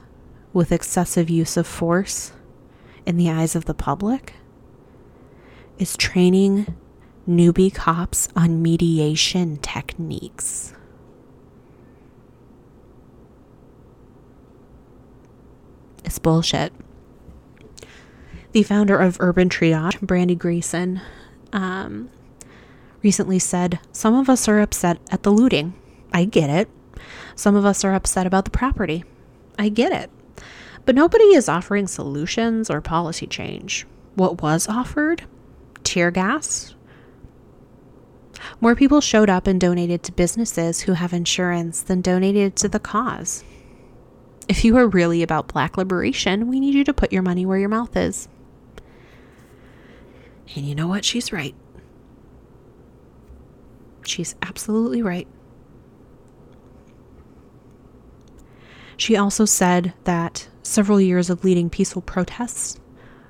with excessive use of force in the eyes of the public, is training newbie cops on mediation techniques. It's bullshit. The founder of Urban Triage, Brandi Grayson, um, recently said, Some of us are upset at the looting. I get it. Some of us are upset about the property. I get it. But nobody is offering solutions or policy change. What was offered? Tear gas? More people showed up and donated to businesses who have insurance than donated to the cause. If you are really about black liberation, we need you to put your money where your mouth is. And you know what? She's right. She's absolutely right. She also said that several years of leading peaceful protests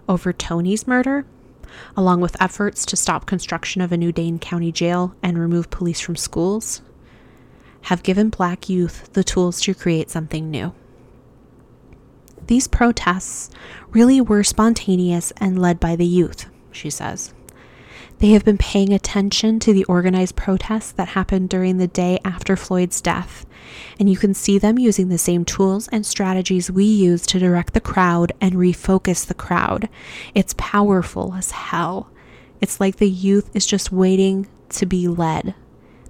over Tony's murder, along with efforts to stop construction of a new Dane County jail and remove police from schools, have given black youth the tools to create something new. These protests really were spontaneous and led by the youth, she says. They have been paying attention to the organized protests that happened during the day after Floyd's death, and you can see them using the same tools and strategies we use to direct the crowd and refocus the crowd. It's powerful as hell. It's like the youth is just waiting to be led.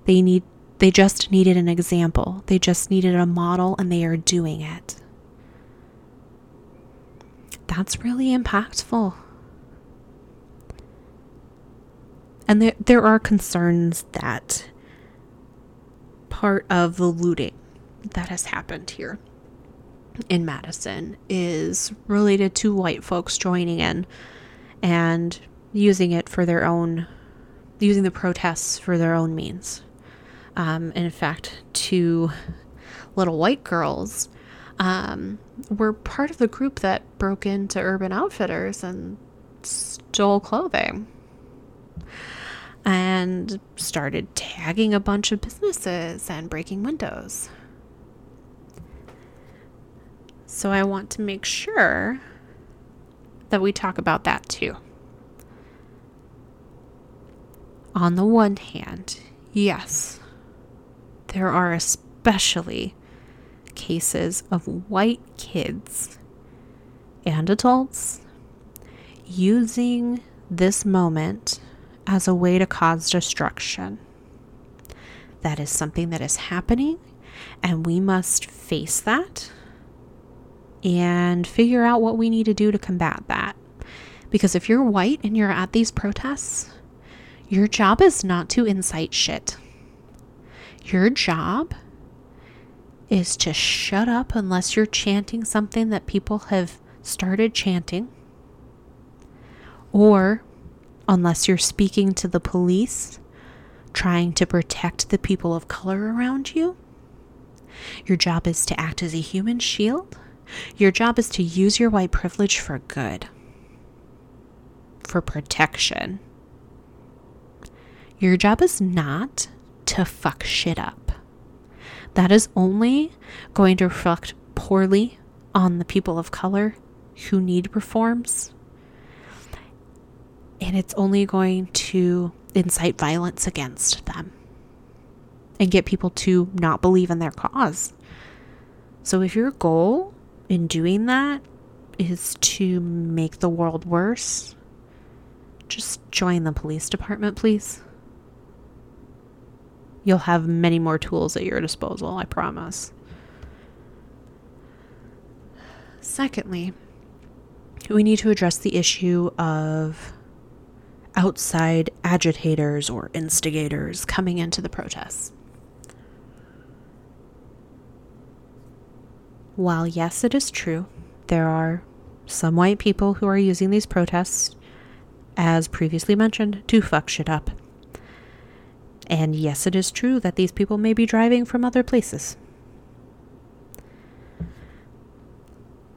They need they just needed an example. They just needed a model and they are doing it. That's really impactful. And there, there are concerns that part of the looting that has happened here in Madison is related to white folks joining in and using it for their own, using the protests for their own means. Um, in fact, two little white girls um, were part of the group that broke into Urban Outfitters and stole clothing and started tagging a bunch of businesses and breaking windows. So I want to make sure that we talk about that too. On the one hand, yes, there are especially cases of white kids and adults using this moment as a way to cause destruction. That is something that is happening, and we must face that and figure out what we need to do to combat that. Because if you're white and you're at these protests, your job is not to incite shit. Your job is to shut up unless you're chanting something that people have started chanting, or unless you're speaking to the police trying to protect the people of color around you. Your job is to act as a human shield. Your job is to use your white privilege for good, for protection. Your job is not to fuck shit up. That is only going to reflect poorly on the people of color who need reforms and it's only going to incite violence against them and get people to not believe in their cause. So, if your goal in doing that is to make the world worse, just join the police department, please. You'll have many more tools at your disposal, I promise. Secondly, we need to address the issue of outside agitators or instigators coming into the protests. While, yes, it is true, there are some white people who are using these protests, as previously mentioned, to fuck shit up. And yes, it is true that these people may be driving from other places.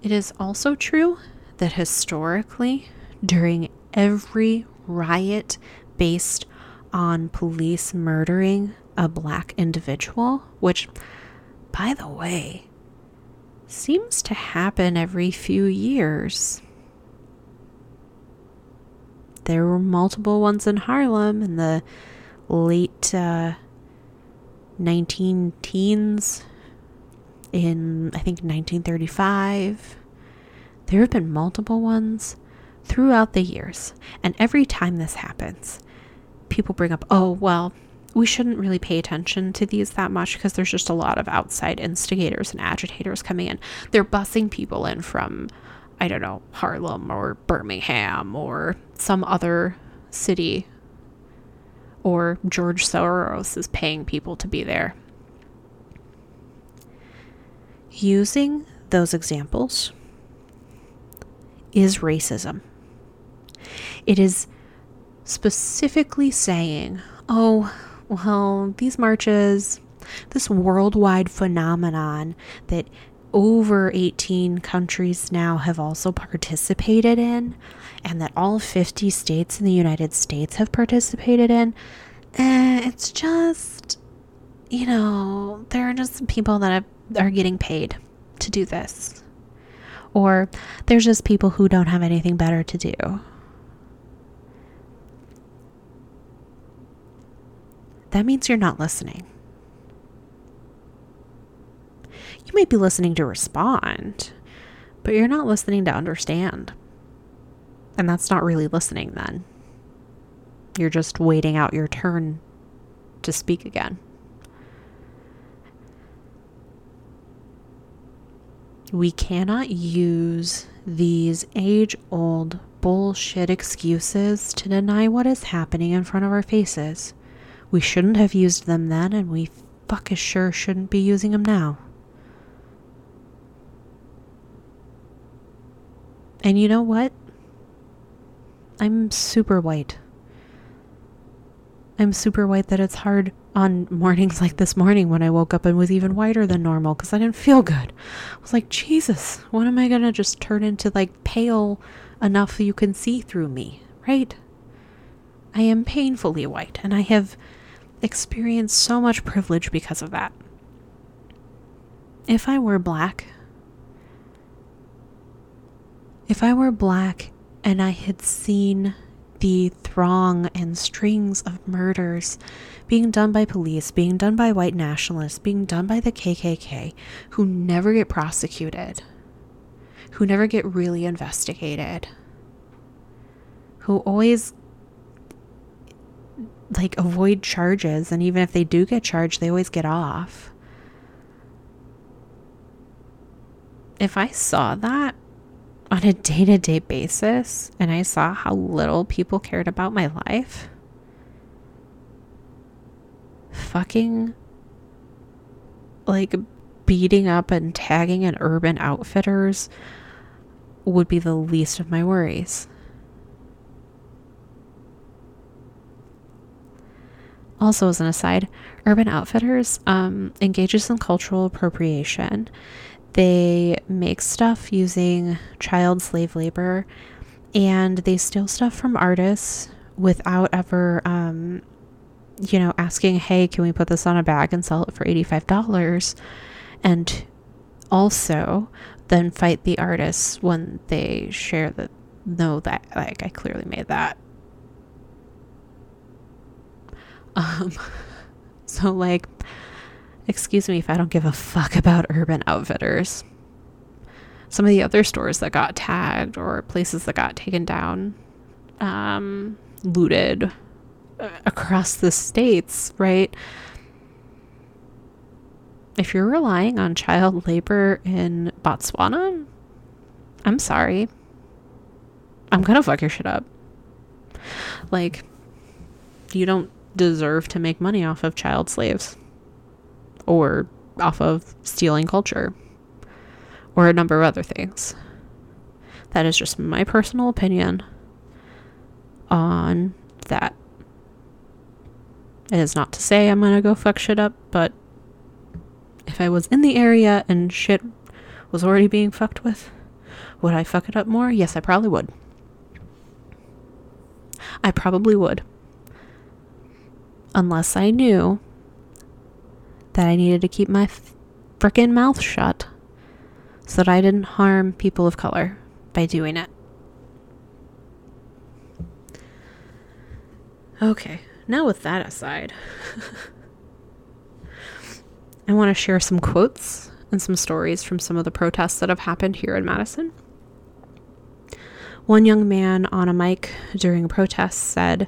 It is also true that historically, during every riot based on police murdering a black individual, which, by the way, seems to happen every few years. There were multiple ones in Harlem in the late uh, 19 teens, in I think 1935. There have been multiple ones throughout the years. And every time this happens, people bring up, oh, well, we shouldn't really pay attention to these that much because there's just a lot of outside instigators and agitators coming in. They're busing people in from, I don't know, Harlem or Birmingham or some other city. Or George Soros is paying people to be there. Using those examples is racism. It is specifically saying, oh, well, these marches, this worldwide phenomenon that over 18 countries now have also participated in, and that all 50 states in the United States have participated in, eh, it's just, you know, there are just people that are getting paid to do this. Or there's just people who don't have anything better to do. That means you're not listening. You might be listening to respond, but you're not listening to understand. And that's not really listening then. You're just waiting out your turn to speak again. We cannot use these age old bullshit excuses to deny what is happening in front of our faces. We shouldn't have used them then, and we fuck as sure shouldn't be using them now. And you know what? I'm super white. I'm super white that it's hard on mornings like this morning when I woke up and was even whiter than normal because I didn't feel good. I was like, Jesus, when am I going to just turn into like pale enough you can see through me, right? I am painfully white and I have experienced so much privilege because of that. If I were black, if I were black and I had seen the throng and strings of murders being done by police, being done by white nationalists, being done by the KKK, who never get prosecuted, who never get really investigated, who always like avoid charges, and even if they do get charged, they always get off. If I saw that, on a day to day basis and I saw how little people cared about my life, fucking like beating up and tagging an urban outfitters would be the least of my worries. Also, as an aside, Urban Outfitters um, engages in cultural appropriation they make stuff using child slave labor and they steal stuff from artists without ever, um, you know, asking, hey, can we put this on a bag and sell it for $85? And also then fight the artists when they share that, no, that, like, I clearly made that. Um, so, like, Excuse me if I don't give a fuck about Urban Outfitters. Some of the other stores that got tagged or places that got taken down, um, looted uh, across the states, right? If you're relying on child labor in Botswana, I'm sorry. I'm gonna fuck your shit up. Like, you don't deserve to make money off of child slaves or off of stealing culture or a number of other things. That is just my personal opinion on that. It is not to say I'm gonna go fuck shit up, but if I was in the area and shit was already being fucked with, would I fuck it up more? Yes, I probably would. I probably would. Unless I knew that I needed to keep my frickin' mouth shut so that I didn't harm people of color by doing it. Okay, now with that aside, I want to share some quotes and some stories from some of the protests that have happened here in Madison. One young man on a mic during a protest said,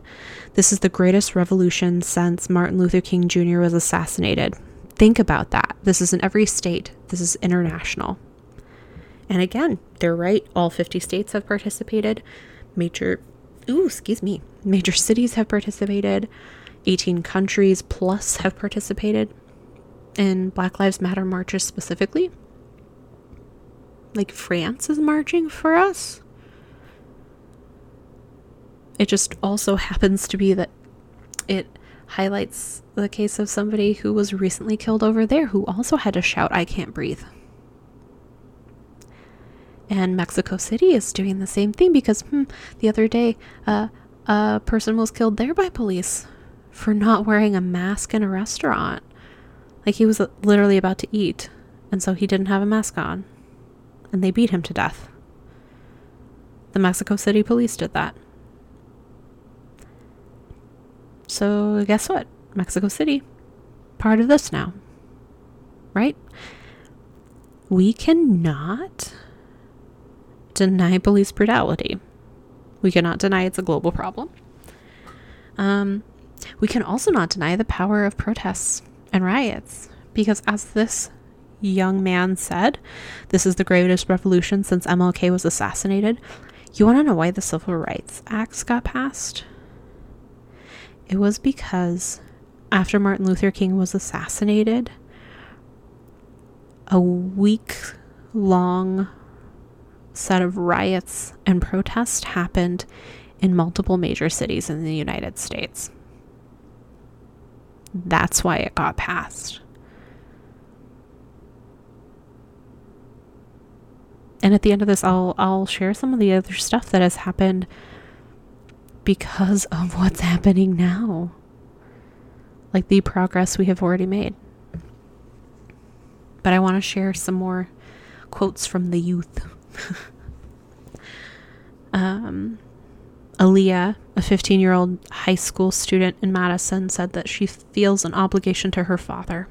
This is the greatest revolution since Martin Luther King Jr. was assassinated. Think about that. This is in every state, this is international. And again, they're right. All 50 states have participated. Major, ooh, excuse me, major cities have participated. 18 countries plus have participated in Black Lives Matter marches specifically. Like France is marching for us. It just also happens to be that it highlights the case of somebody who was recently killed over there who also had to shout, I can't breathe. And Mexico City is doing the same thing because hmm, the other day uh, a person was killed there by police for not wearing a mask in a restaurant. Like he was literally about to eat, and so he didn't have a mask on. And they beat him to death. The Mexico City police did that. So, guess what? Mexico City, part of this now. Right? We cannot deny police brutality. We cannot deny it's a global problem. Um, we can also not deny the power of protests and riots because as this young man said, This is the greatest revolution since MLK was assassinated. You want to know why the Civil Rights Acts got passed? It was because after Martin Luther King was assassinated, a week long set of riots and protests happened in multiple major cities in the United States. That's why it got passed. And at the end of this I'll I'll share some of the other stuff that has happened because of what's happening now. Like the progress we have already made. But I want to share some more quotes from the youth. um, Aaliyah, a 15 year old high school student in Madison, said that she feels an obligation to her father.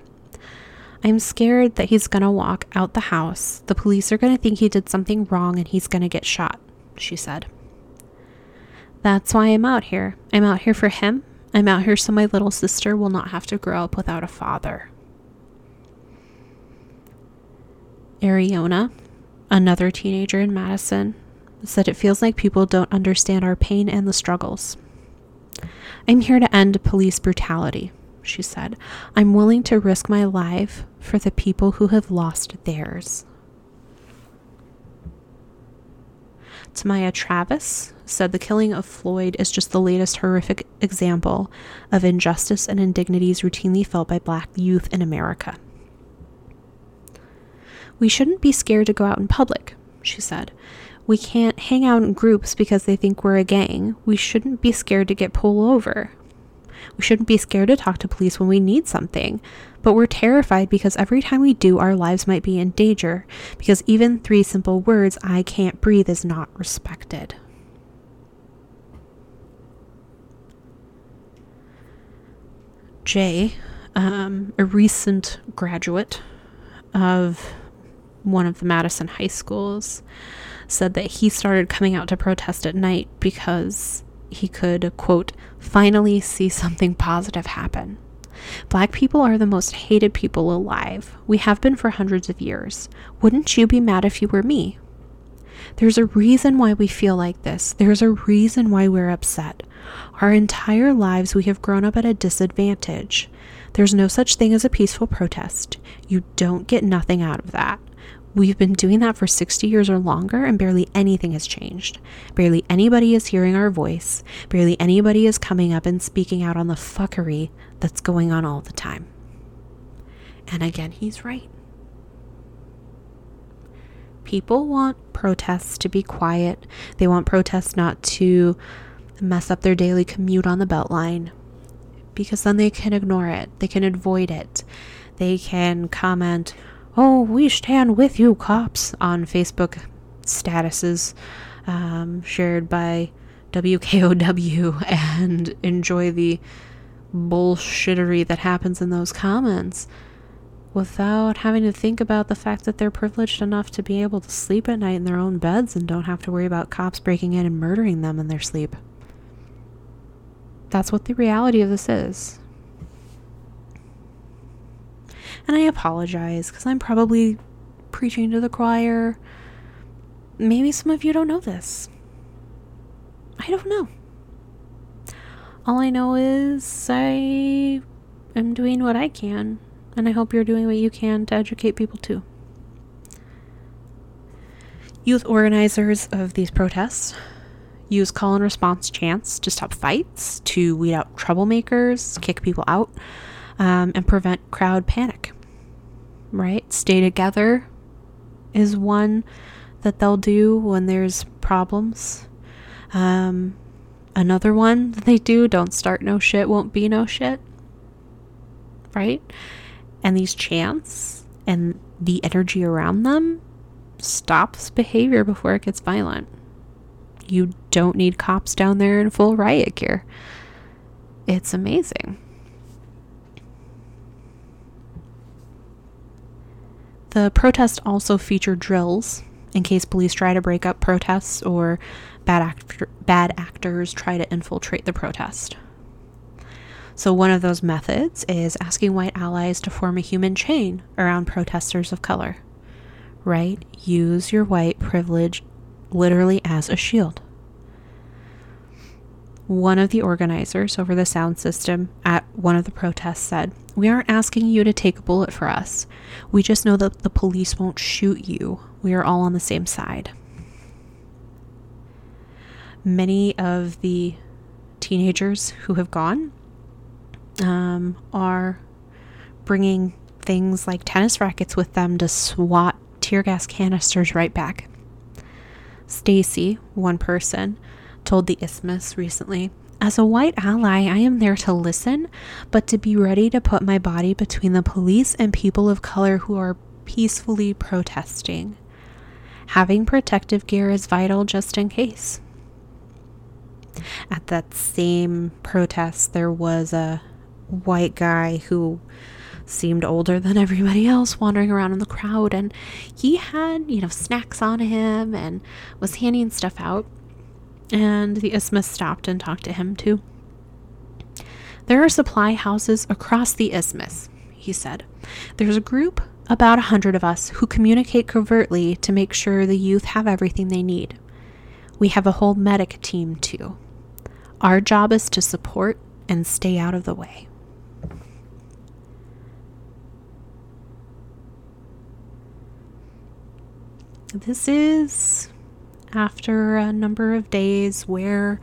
I'm scared that he's going to walk out the house. The police are going to think he did something wrong and he's going to get shot, she said. That's why I'm out here. I'm out here for him. I'm out here so my little sister will not have to grow up without a father. Ariona, another teenager in Madison, said it feels like people don't understand our pain and the struggles. I'm here to end police brutality, she said. I'm willing to risk my life for the people who have lost theirs. Tamaya Travis said the killing of Floyd is just the latest horrific example of injustice and indignities routinely felt by black youth in America. We shouldn't be scared to go out in public, she said. We can't hang out in groups because they think we're a gang. We shouldn't be scared to get pulled over. We shouldn't be scared to talk to police when we need something. But we're terrified because every time we do, our lives might be in danger. Because even three simple words, I can't breathe, is not respected. Jay, um, a recent graduate of one of the Madison high schools, said that he started coming out to protest at night because he could, quote, finally see something positive happen. Black people are the most hated people alive. We have been for hundreds of years. Wouldn't you be mad if you were me? There's a reason why we feel like this. There's a reason why we're upset. Our entire lives, we have grown up at a disadvantage. There's no such thing as a peaceful protest. You don't get nothing out of that. We've been doing that for 60 years or longer, and barely anything has changed. Barely anybody is hearing our voice. Barely anybody is coming up and speaking out on the fuckery that's going on all the time. And again, he's right. People want protests to be quiet, they want protests not to mess up their daily commute on the Beltline because then they can ignore it, they can avoid it, they can comment oh, we stand with you, cops, on Facebook statuses um, shared by WKOW and enjoy the bullshittery that happens in those comments without having to think about the fact that they're privileged enough to be able to sleep at night in their own beds and don't have to worry about cops breaking in and murdering them in their sleep. That's what the reality of this is. And I apologize because I'm probably preaching to the choir. Maybe some of you don't know this. I don't know. All I know is I am doing what I can, and I hope you're doing what you can to educate people too. Youth organizers of these protests use call and response chants to stop fights, to weed out troublemakers, kick people out, um, and prevent crowd panic. Right? Stay together is one that they'll do when there's problems. Um, another one that they do don't start no shit, won't be no shit. Right? And these chants and the energy around them stops behavior before it gets violent. You don't need cops down there in full riot gear. It's amazing. The protest also feature drills in case police try to break up protests or bad, act- bad actors try to infiltrate the protest. So, one of those methods is asking white allies to form a human chain around protesters of color, right? Use your white privilege literally as a shield. One of the organizers over the sound system at one of the protests said, We aren't asking you to take a bullet for us. We just know that the police won't shoot you. We are all on the same side. Many of the teenagers who have gone um, are bringing things like tennis rackets with them to swat tear gas canisters right back. Stacy, one person, told the Isthmus recently As a white ally, I am there to listen, but to be ready to put my body between the police and people of color who are peacefully protesting. Having protective gear is vital just in case. At that same protest, there was a white guy who seemed older than everybody else wandering around in the crowd and he had you know snacks on him and was handing stuff out and the isthmus stopped and talked to him too. There are supply houses across the isthmus he said. There's a group about a hundred of us who communicate covertly to make sure the youth have everything they need. We have a whole medic team too. Our job is to support and stay out of the way. This is after a number of days where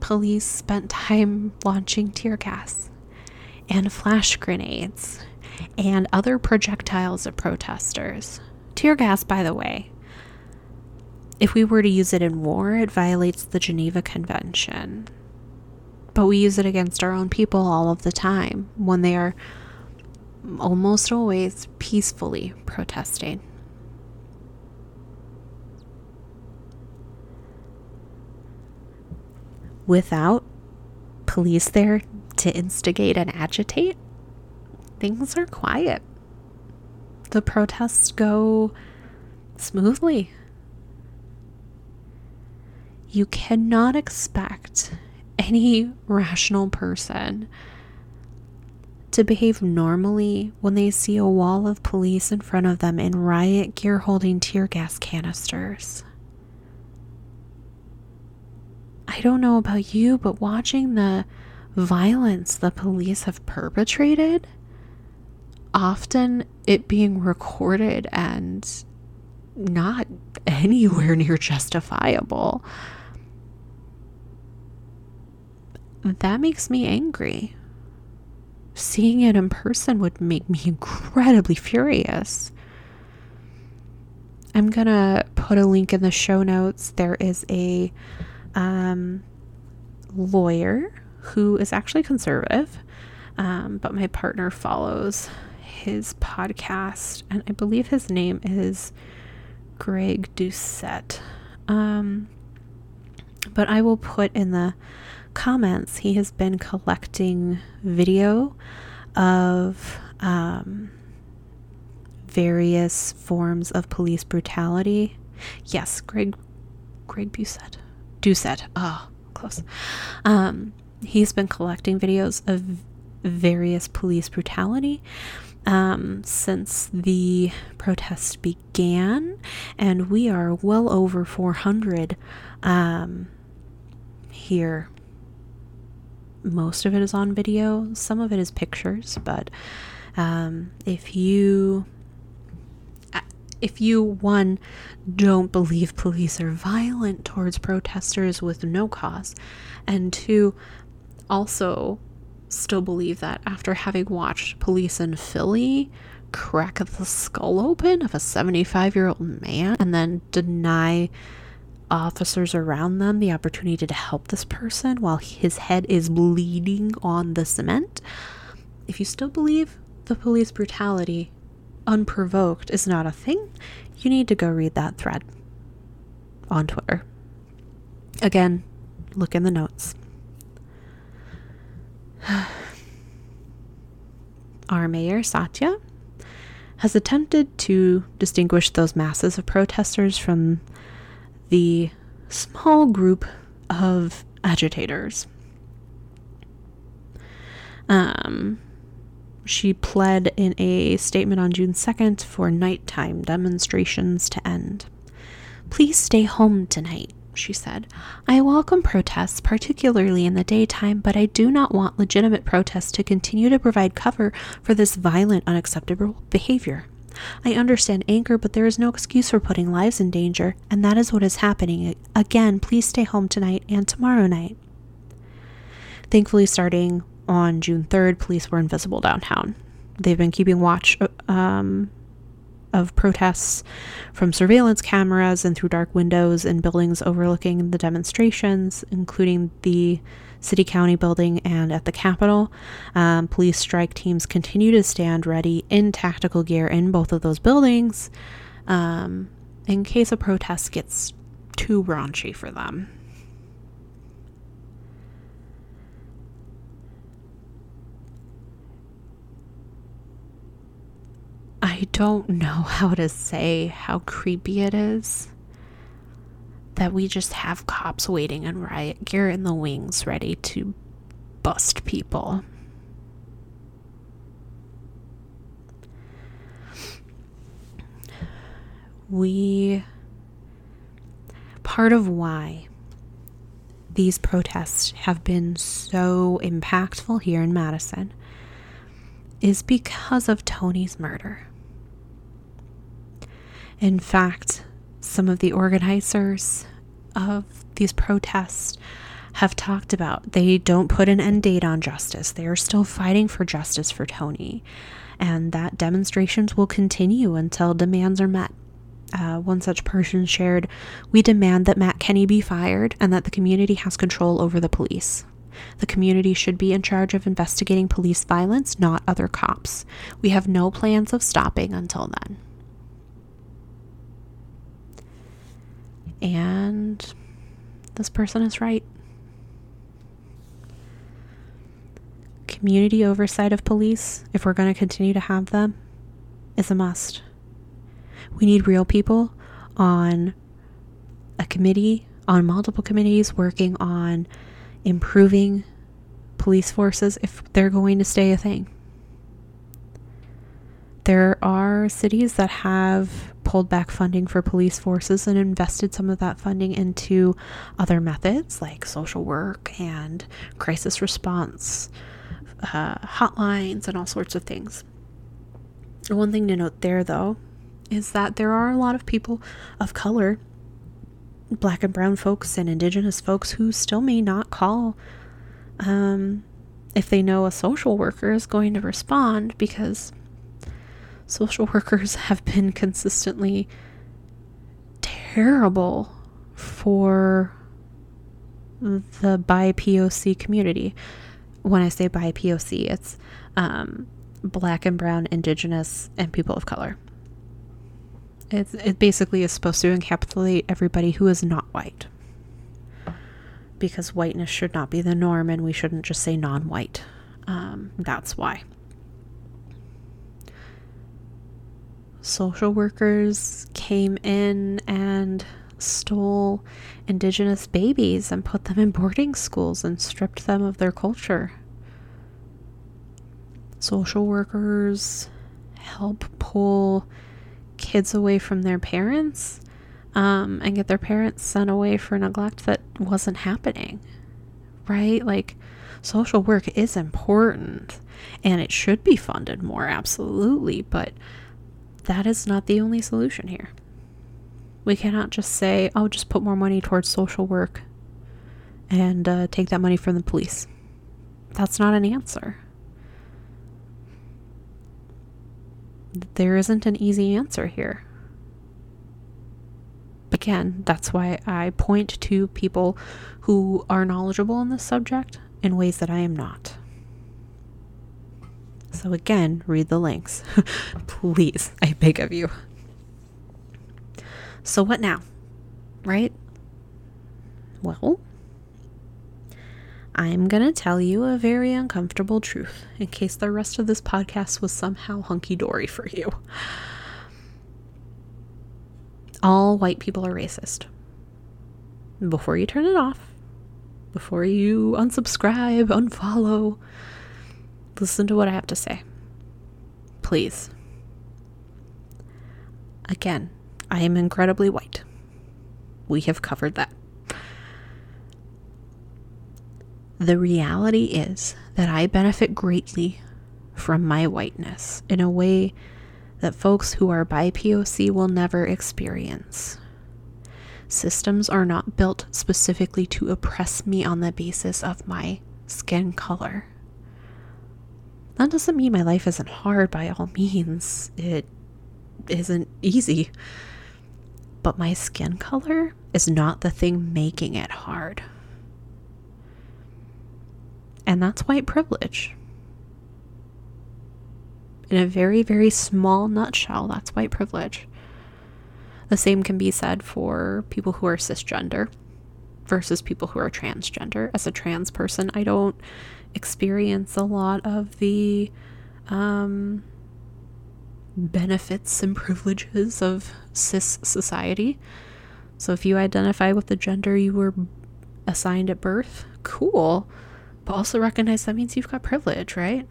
police spent time launching tear gas and flash grenades and other projectiles at protesters. Tear gas, by the way, if we were to use it in war, it violates the Geneva Convention. But we use it against our own people all of the time when they are almost always peacefully protesting. Without police there to instigate and agitate, things are quiet. The protests go smoothly. You cannot expect any rational person to behave normally when they see a wall of police in front of them in riot gear holding tear gas canisters. I don't know about you, but watching the violence the police have perpetrated, often it being recorded and not anywhere near justifiable, that makes me angry seeing it in person would make me incredibly furious. I'm gonna put a link in the show notes. There is a um, lawyer who is actually conservative, um, but my partner follows his podcast, and I believe his name is Greg Doucette. Um, but I will put in the comments, he has been collecting video of um, various forms of police brutality. Yes, Greg Greg Busette. Doucette. Oh, close. Um, he's been collecting videos of various police brutality um, since the protest began, and we are well over 400 um, here most of it is on video, some of it is pictures, but um, if you if you one don't believe police are violent towards protesters with no cause and two also still believe that after having watched police in Philly crack the skull open of a 75 year old man and then deny officers around them the opportunity to help this person while his head is bleeding on the cement. If you still believe the police brutality unprovoked is not a thing, you need to go read that thread on Twitter. Again, look in the notes. Our mayor, Satya, has attempted to distinguish those masses of protesters from the small group of agitators. Um, she pled in a statement on June 2nd for nighttime demonstrations to end. Please stay home tonight, she said. I welcome protests, particularly in the daytime, but I do not want legitimate protests to continue to provide cover for this violent, unacceptable behavior. I understand anger, but there is no excuse for putting lives in danger, and that is what is happening. Again, please stay home tonight and tomorrow night. Thankfully, starting on June 3rd, police were invisible downtown. They've been keeping watch um, of protests from surveillance cameras and through dark windows in buildings overlooking the demonstrations, including the City County building and at the Capitol. Um, police strike teams continue to stand ready in tactical gear in both of those buildings um, in case a protest gets too raunchy for them. I don't know how to say how creepy it is that we just have cops waiting in riot gear in the wings ready to bust people. We. Part of why these protests have been so impactful here in Madison is because of Tony's murder. In fact, some of the organizers of these protests have talked about they don't put an end date on justice. They are still fighting for justice for Tony, and that demonstrations will continue until demands are met. Uh, one such person shared, We demand that Matt Kenny be fired and that the community has control over the police. The community should be in charge of investigating police violence, not other cops. We have no plans of stopping until then. And this person is right. Community oversight of police, if we're going to continue to have them, is a must. We need real people on a committee, on multiple committees, working on improving police forces if they're going to stay a thing. There are cities that have pulled back funding for police forces and invested some of that funding into other methods like social work and crisis response uh, hotlines and all sorts of things. One thing to note there, though, is that there are a lot of people of color, black and brown folks and indigenous folks, who still may not call um, if they know a social worker is going to respond because social workers have been consistently terrible for the BIPOC community. When I say BIPOC, it's um, black and brown, indigenous, and people of color. It's, it basically is supposed to encapsulate everybody who is not white. Because whiteness should not be the norm, and we shouldn't just say non white. Um, that's why. Social workers came in and stole indigenous babies and put them in boarding schools and stripped them of their culture. Social workers help pull kids away from their parents um, and get their parents sent away for neglect that wasn't happening. Right? Like, social work is important and it should be funded more, absolutely. But that is not the only solution here. We cannot just say, oh, just put more money towards social work and uh, take that money from the police. That's not an answer. There isn't an easy answer here. Again, that's why I point to people who are knowledgeable in this subject in ways that I am not. So, again, read the links. Please, I beg of you. So, what now? Right? Well, I'm going to tell you a very uncomfortable truth in case the rest of this podcast was somehow hunky dory for you. All white people are racist. Before you turn it off, before you unsubscribe, unfollow. Listen to what I have to say. Please. Again, I am incredibly white. We have covered that. The reality is that I benefit greatly from my whiteness in a way that folks who are bi POC will never experience. Systems are not built specifically to oppress me on the basis of my skin color. That doesn't mean my life isn't hard by all means. It isn't easy. But my skin color is not the thing making it hard. And that's white privilege. In a very, very small nutshell, that's white privilege. The same can be said for people who are cisgender versus people who are transgender. As a trans person, I don't experience a lot of the um, benefits and privileges of cis society. So if you identify with the gender you were assigned at birth, cool. But also recognize that means you've got privilege, right?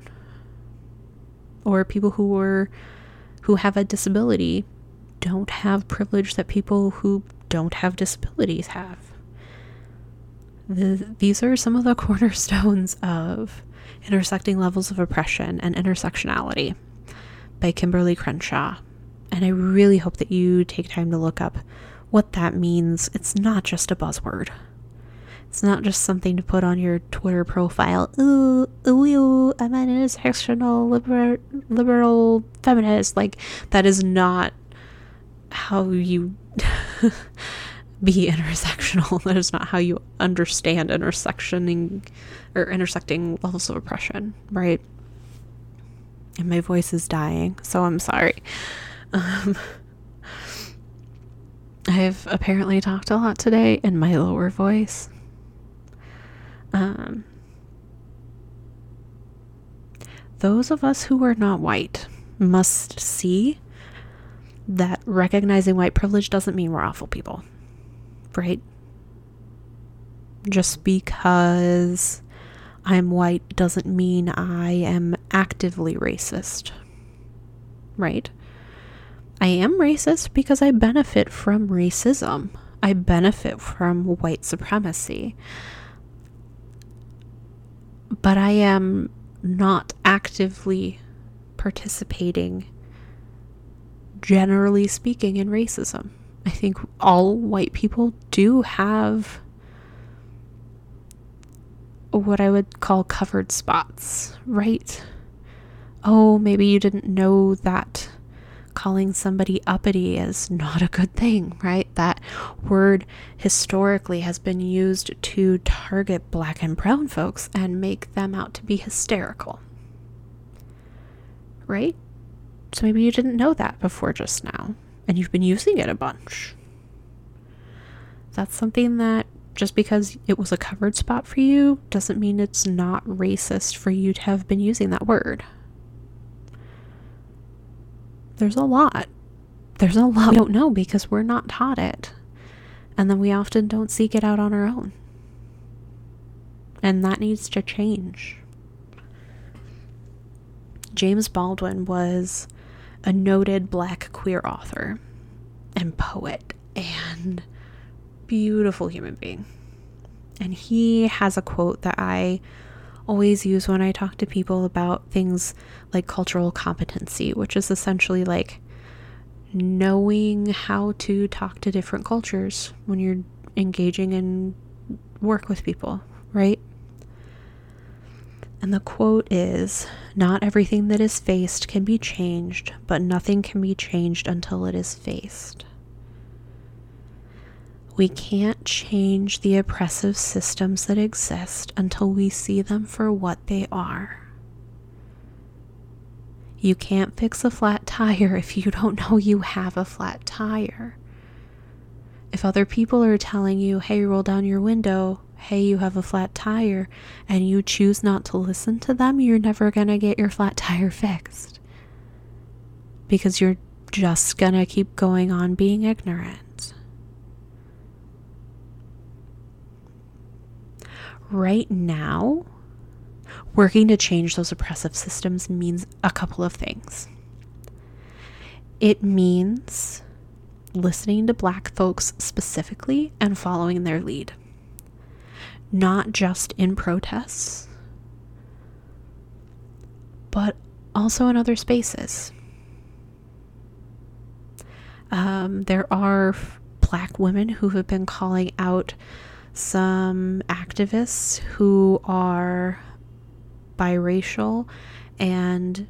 Or people who were who have a disability don't have privilege that people who don't have disabilities have. The, these are some of the cornerstones of intersecting levels of oppression and intersectionality by Kimberlé Crenshaw. And I really hope that you take time to look up what that means. It's not just a buzzword. It's not just something to put on your Twitter profile. Ooh, ooh, ooh I'm an intersectional liberal, liberal feminist. Like, that is not how you be intersectional. That is not how you understand intersectioning or intersecting levels of oppression, right? And my voice is dying, so I'm sorry. Um, I've apparently talked a lot today in my lower voice. Um, those of us who are not white must see that recognizing white privilege doesn't mean we're awful people, right? Just because I'm white doesn't mean I am actively racist, right? I am racist because I benefit from racism. I benefit from white supremacy. But I am not actively participating generally speaking, in racism. I think all white people do have what I would call covered spots, right? Oh, maybe you didn't know that calling somebody uppity is not a good thing, right? That word historically has been used to target black and brown folks and make them out to be hysterical, right? So maybe you didn't know that before just now, and you've been using it a bunch. That's something that just because it was a covered spot for you doesn't mean it's not racist for you to have been using that word. There's a lot. There's a lot we don't know because we're not taught it. And then we often don't seek it out on our own. And that needs to change. James Baldwin was a noted black queer author and poet and beautiful human being. And he has a quote that I always use when I talk to people about things like cultural competency, which is essentially like knowing how to talk to different cultures when you're engaging in work with people, right? And the quote is Not everything that is faced can be changed, but nothing can be changed until it is faced. We can't change the oppressive systems that exist until we see them for what they are. You can't fix a flat tire if you don't know you have a flat tire. If other people are telling you, hey, roll down your window, hey, you have a flat tire, and you choose not to listen to them, you're never going to get your flat tire fixed. Because you're just going to keep going on being ignorant. right now, working to change those oppressive systems means a couple of things. It means listening to Black folks specifically and following their lead, not just in protests, but also in other spaces. Um, there are black women who have been calling out some activists who are biracial and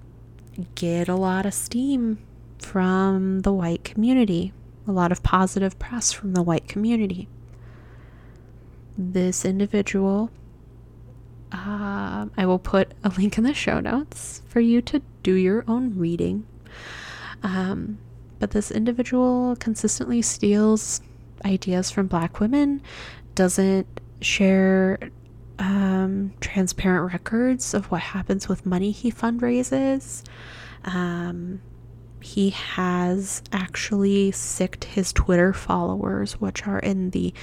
get a lot of steam from the white community, a lot of positive press from the white community. This individual, uh, I will put a link in the show notes for you to do your own reading. Um, but this individual consistently steals ideas from black women, doesn't share um, transparent records of what happens with money he fundraises. Um, he has actually sicked his Twitter followers, which are in the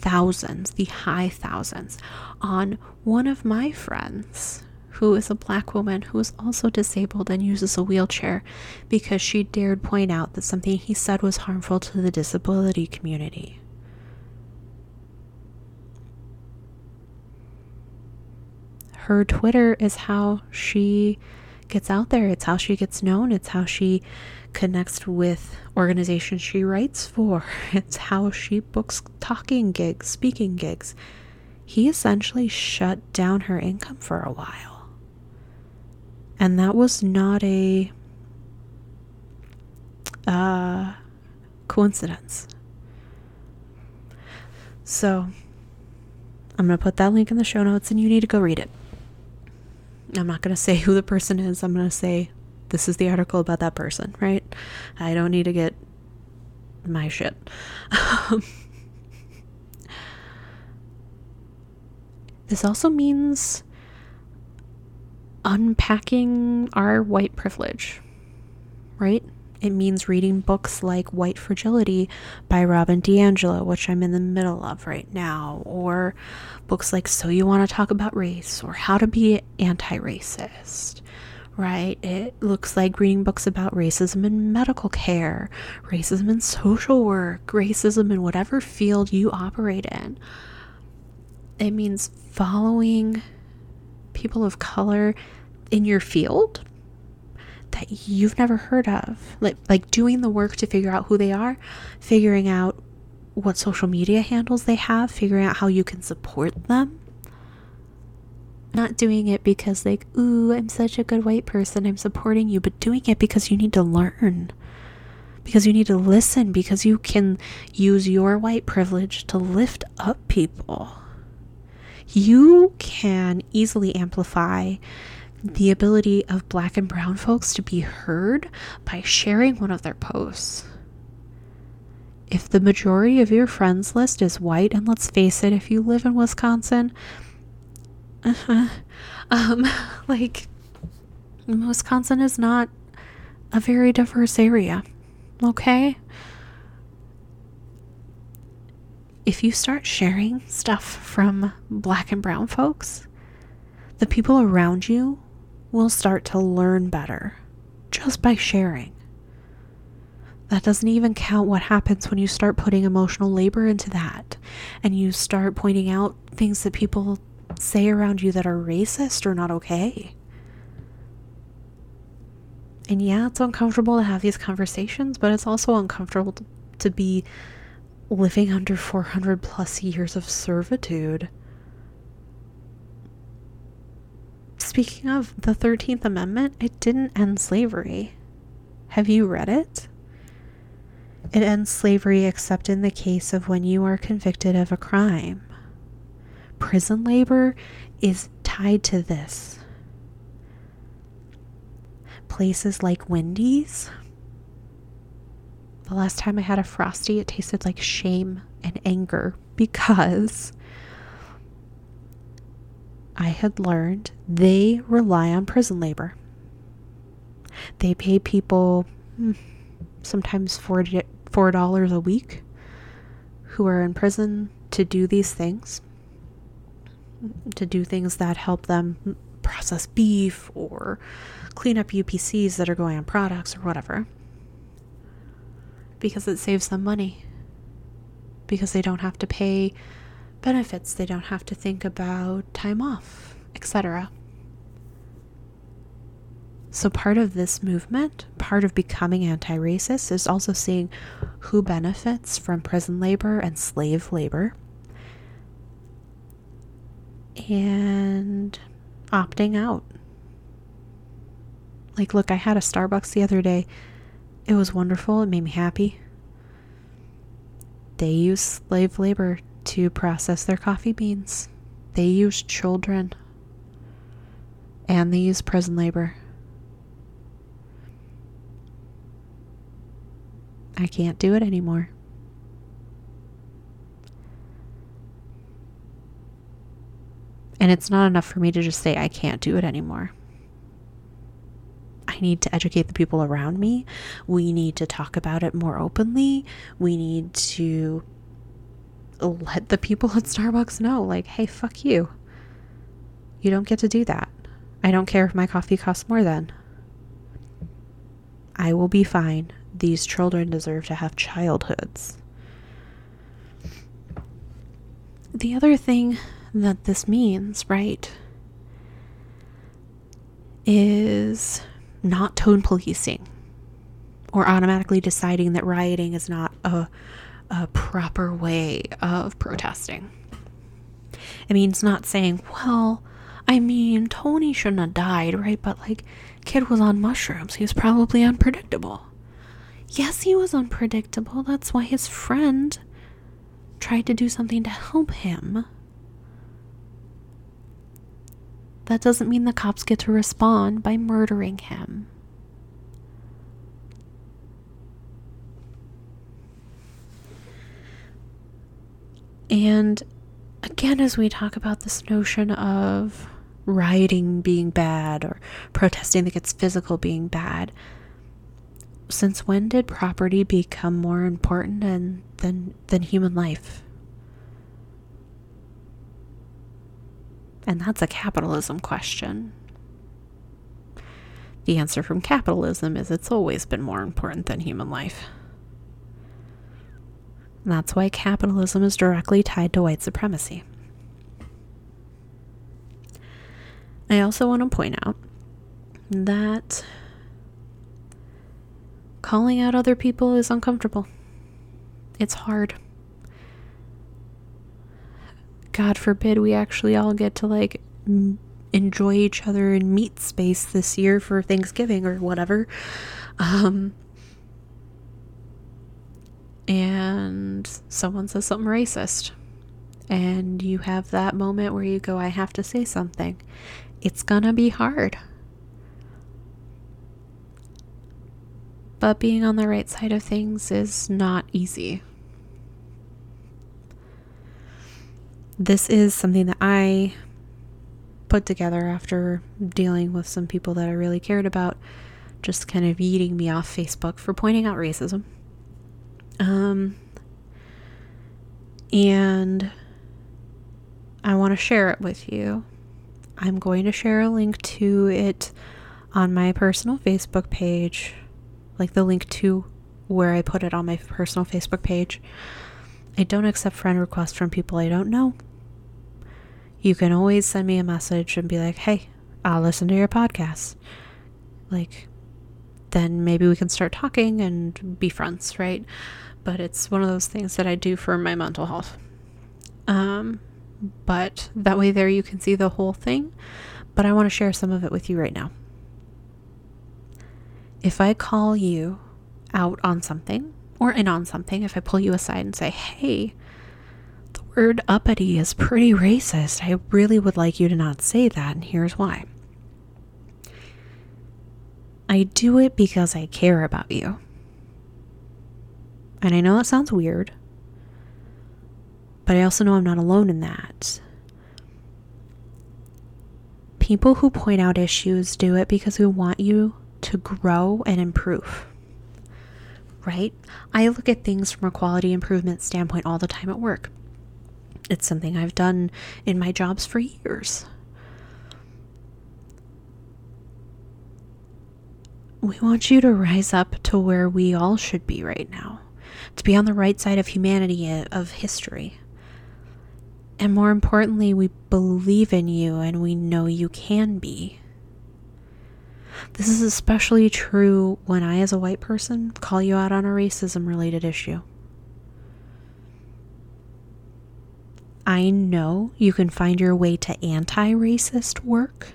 thousands, the high thousands, on one of my friends who is a black woman who is also disabled and uses a wheelchair because she dared point out that something he said was harmful to the disability community. Her Twitter is how she gets out there, it's how she gets known, it's how she connects with organizations she writes for, it's how she books talking gigs, speaking gigs. He essentially shut down her income for a while. And that was not a uh, coincidence. So, I'm going to put that link in the show notes and you need to go read it. I'm not going to say who the person is. I'm going to say this is the article about that person, right? I don't need to get my shit. this also means unpacking our white privilege, right? It means reading books like White Fragility by Robin DiAngelo, which I'm in the middle of right now, or books like So You Want to Talk About Race or How to Be Anti Racist, right? It looks like reading books about racism in medical care, racism in social work, racism in whatever field you operate in. It means following people of color in your field that you've never heard of. Like like doing the work to figure out who they are, figuring out what social media handles they have, figuring out how you can support them. Not doing it because like, ooh, I'm such a good white person, I'm supporting you, but doing it because you need to learn. Because you need to listen, because you can use your white privilege to lift up people you can easily amplify the ability of black and brown folks to be heard by sharing one of their posts. If the majority of your friends list is white, and let's face it, if you live in Wisconsin, uh-huh, um, like Wisconsin is not a very diverse area, okay? if you start sharing stuff from black and brown folks, the people around you will start to learn better just by sharing. That doesn't even count what happens when you start putting emotional labor into that and you start pointing out things that people say around you that are racist or not okay. And yeah, it's uncomfortable to have these conversations, but it's also uncomfortable to be living under 400 plus years of servitude. Speaking of the 13th Amendment, it didn't end slavery. Have you read it? It ends slavery except in the case of when you are convicted of a crime. Prison labor is tied to this. Places like Wendy's the last time I had a frosty, it tasted like shame and anger because I had learned they rely on prison labor. They pay people hmm, sometimes $4 a week who are in prison to do these things. to do things that help them process beef or clean up UPCs that are going on products or whatever. Because it saves them money. Because they don't have to pay benefits, they don't have to think about time off, etc. So, part of this movement, part of becoming anti racist, is also seeing who benefits from prison labor and slave labor and opting out. Like, look, I had a Starbucks the other day. It was wonderful. It made me happy. They use slave labor to process their coffee beans. They use children. And they use prison labor. I can't do it anymore. And it's not enough for me to just say, I can't do it anymore. I need to educate the people around me. We need to talk about it more openly. We need to let the people at Starbucks know, like, hey, fuck you. You don't get to do that. I don't care if my coffee costs more then. I will be fine. These children deserve to have childhoods. The other thing that this means, right, is not tone policing or automatically deciding that rioting is not a, a proper way of protesting. It means not saying, well, I mean, Tony shouldn't have died, right? But like, kid was on mushrooms. He was probably unpredictable. Yes, he was unpredictable. That's why his friend tried to do something to help him. That doesn't mean the cops get to respond by murdering him. And again, as we talk about this notion of rioting being bad or protesting that gets physical being bad, since when did property become more important than, than, than human life? And that's a capitalism question. The answer from capitalism is it's always been more important than human life. And that's why capitalism is directly tied to white supremacy. I also want to point out that calling out other people is uncomfortable. It's hard. God forbid we actually all get to like enjoy each other in meat space this year for Thanksgiving or whatever. Um, and someone says something racist. And you have that moment where you go, I have to say something. It's gonna be hard. But being on the right side of things is not easy. this is something that I put together after dealing with some people that I really cared about, just kind of eating me off Facebook for pointing out racism. Um, and I want to share it with you. I'm going to share a link to it on my personal Facebook page, like the link to where I put it on my personal Facebook page. I don't accept friend requests from people I don't know you can always send me a message and be like, hey, I'll listen to your podcast. Like, then maybe we can start talking and be friends, right? But it's one of those things that I do for my mental health. Um, but that way, there you can see the whole thing. But I want to share some of it with you right now. If I call you out on something or in on something, if I pull you aside and say, hey, the word uppity is pretty racist. I really would like you to not say that, and here's why. I do it because I care about you. And I know that sounds weird, but I also know I'm not alone in that. People who point out issues do it because we want you to grow and improve. Right? I look at things from a quality improvement standpoint all the time at work It's something I've done in my jobs for years. We want you to rise up to where we all should be right now, to be on the right side of humanity, uh, of history. And more importantly, we believe in you and we know you can be. This is especially true when I, as a white person, call you out on a racism related issue. I know you can find your way to anti racist work.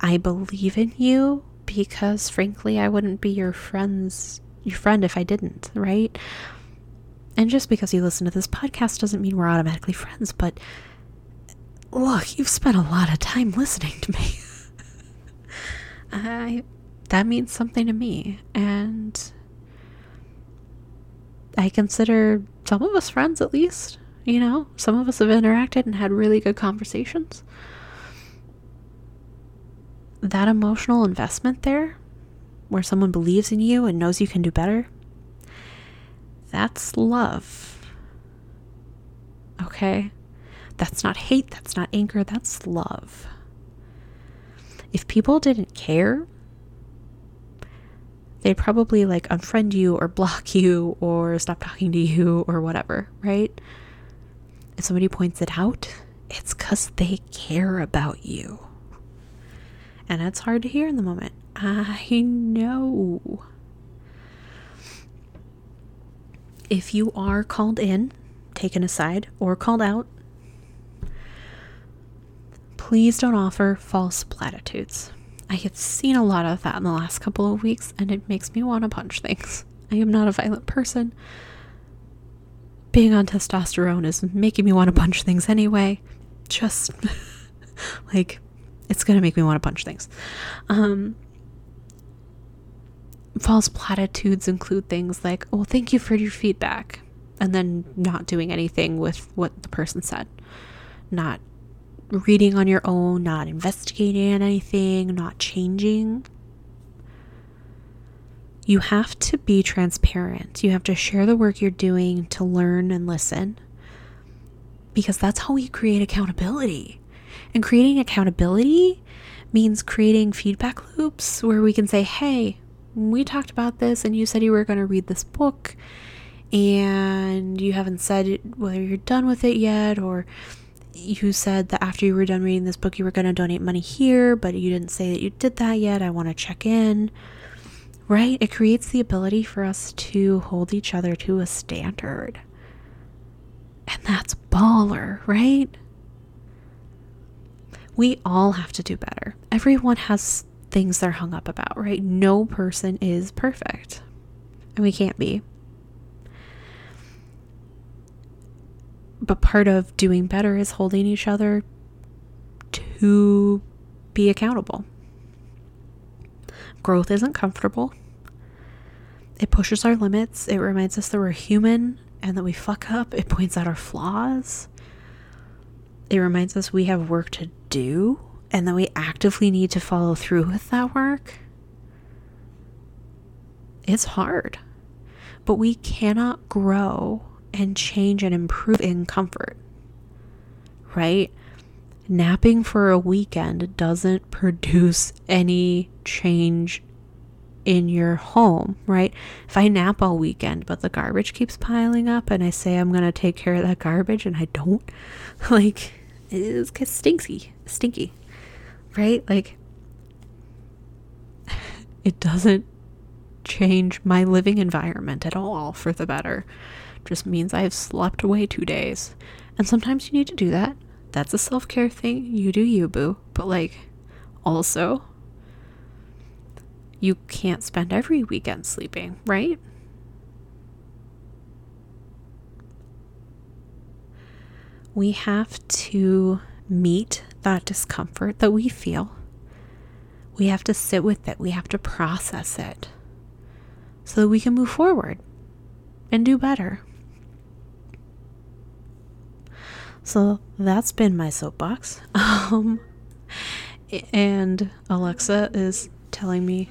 I believe in you because frankly I wouldn't be your friends your friend if I didn't, right? And just because you listen to this podcast doesn't mean we're automatically friends, but look, you've spent a lot of time listening to me. I that means something to me and I consider some of us friends at least, you know? Some of us have interacted and had really good conversations that emotional investment there, where someone believes in you and knows you can do better, that's love. Okay? That's not hate, that's not anger, that's love. If people didn't care, they'd probably like unfriend you or block you or stop talking to you or whatever, right? If somebody points it out, it's because they care about you. And it's hard to hear in the moment. I know. If you are called in, taken aside, or called out, please don't offer false platitudes. I have seen a lot of that in the last couple of weeks, and it makes me want to punch things. I am not a violent person. Being on testosterone is making me want to punch things anyway. Just like it's going to make me want to punch things. Um, false platitudes include things like, well, thank you for your feedback, and then not doing anything with what the person said. Not reading on your own, not investigating anything, not changing. You have to be transparent. You have to share the work you're doing to learn and listen because that's how we create accountability. And creating accountability means creating feedback loops where we can say, hey, we talked about this and you said you were going to read this book and you haven't said whether you're done with it yet or you said that after you were done reading this book you were going to donate money here but you didn't say that you did that yet. I want to check in. Right? It creates the ability for us to hold each other to a standard. And that's baller right? We all have to do better. Everyone has things they're hung up about, right? No person is perfect, and we can't be. But part of doing better is holding each other to be accountable. Growth isn't comfortable. It pushes our limits. It reminds us that we're human and that we fuck up. It points out our flaws. It reminds us we have work to do and that we actively need to follow through with that work. It's hard, but we cannot grow and change and improve in comfort, right? Napping for a weekend doesn't produce any change in your home, right? If I nap all weekend, but the garbage keeps piling up and I say I'm going to take care of that garbage and I don't, like, it's stinky, stinky, right? Like, it doesn't change my living environment at all for the better. Just means I've slept away two days. And sometimes you need to do that. That's a self care thing. You do you, boo. But, like, also, you can't spend every weekend sleeping, right? we have to meet that discomfort that we feel. We have to sit with it, we have to process it so that we can move forward and do better. So that's been my soapbox. Um, and Alexa is telling me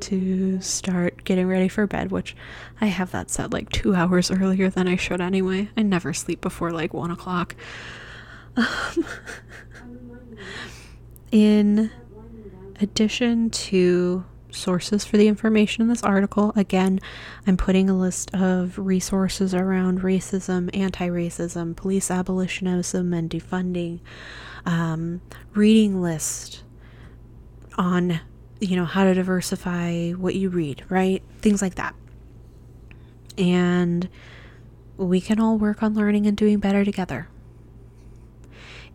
to start getting ready for bed, which I have that set like two hours earlier than I should anyway. I never sleep before like one o'clock. Um, in addition to sources for the information in this article, again, I'm putting a list of resources around racism, anti racism, police abolitionism, and defunding, um, reading list on you know how to diversify what you read right? Things like that. And we can all work on learning and doing better together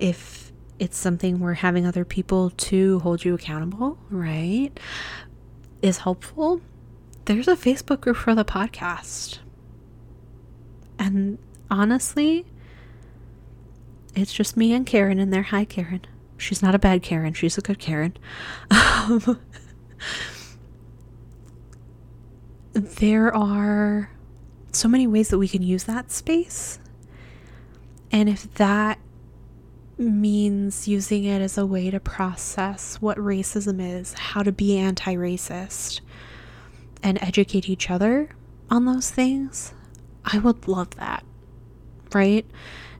if it's something where having other people to hold you accountable right is helpful there's a facebook group for the podcast and honestly it's just me and karen in there hi karen She's not a bad Karen. She's a good Karen. Um, there are so many ways that we can use that space. And if that means using it as a way to process what racism is, how to be anti racist, and educate each other on those things, I would love that. Right?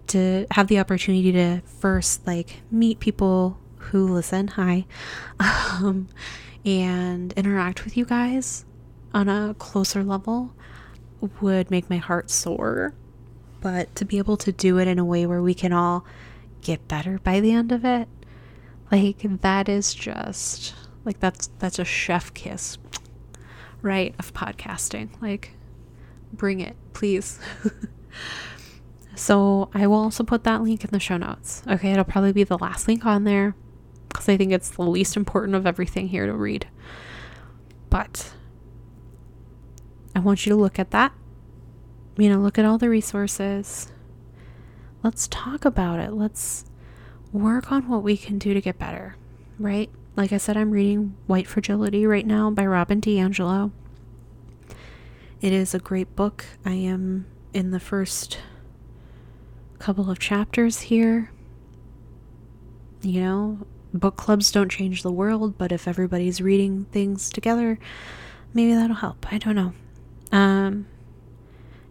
to have the opportunity to first like meet people who listen, hi, um, and interact with you guys on a closer level would make my heart soar. But to be able to do it in a way where we can all get better by the end of it, like that is just like that's that's a chef kiss, right? Of podcasting. Like, bring it, please. So I will also put that link in the show notes. Okay, it'll probably be the last link on there because I think it's the least important of everything here to read. But I want you to look at that. You know, look at all the resources. Let's talk about it. Let's work on what we can do to get better, right? Like I said, I'm reading White Fragility right now by Robin DiAngelo. It is a great book. I am in the first couple of chapters here. You know, book clubs don't change the world, but if everybody's reading things together, maybe that'll help. I don't know. Um,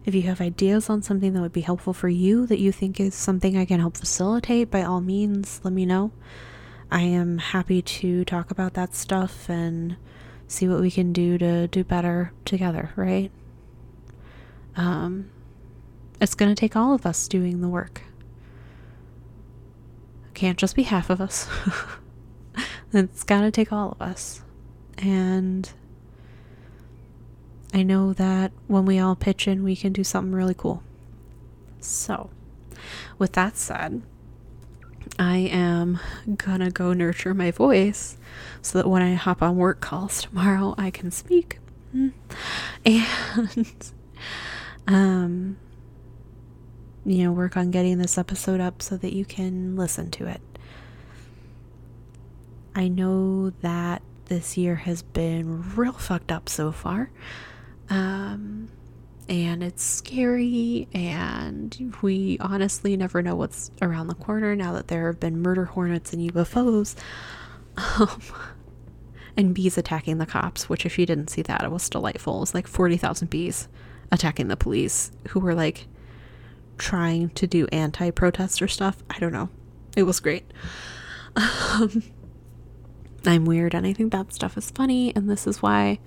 if you have ideas on something that would be helpful for you that you think is something I can help facilitate, by all means, let me know. I am happy to talk about that stuff and see what we can do to do better together, right? Um, it's going to take all of us doing the work. It can't just be half of us. it's got to take all of us. And I know that when we all pitch in, we can do something really cool. So, with that said, I am gonna go nurture my voice so that when I hop on work calls tomorrow, I can speak. And, um, you know, work on getting this episode up so that you can listen to it. I know that this year has been real fucked up so far. Um, and it's scary, and we honestly never know what's around the corner now that there have been murder hornets and UFOs. Um, and bees attacking the cops, which, if you didn't see that, it was delightful. It was like 40,000 bees attacking the police who were like trying to do anti protester stuff. I don't know. It was great. Um, I'm weird and I think that stuff is funny, and this is why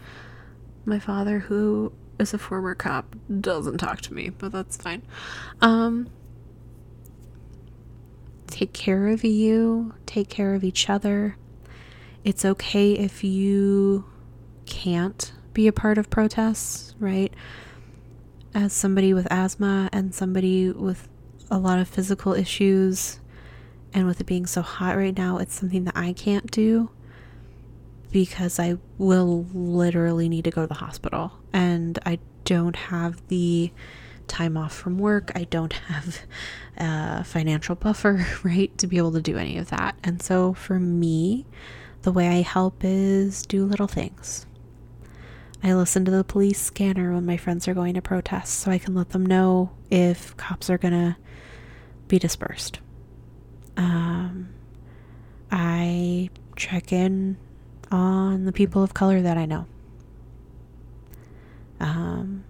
my father, who is a former cop, doesn't talk to me, but that's fine. Um, take care of you, take care of each other. It's okay if you can't be a part of protests, right? as somebody with asthma and somebody with a lot of physical issues, and with it being so hot right now, it's something that I can't do because I will literally need to go to the hospital and I don't have the time off from work. I don't have a financial buffer, right, to be able to do any of that. And so for me, the way I help is do little things. I listen to the police scanner when my friends are going to protest so I can let them know if cops are going to be dispersed. Um, I check in on the people of color that I know. Um,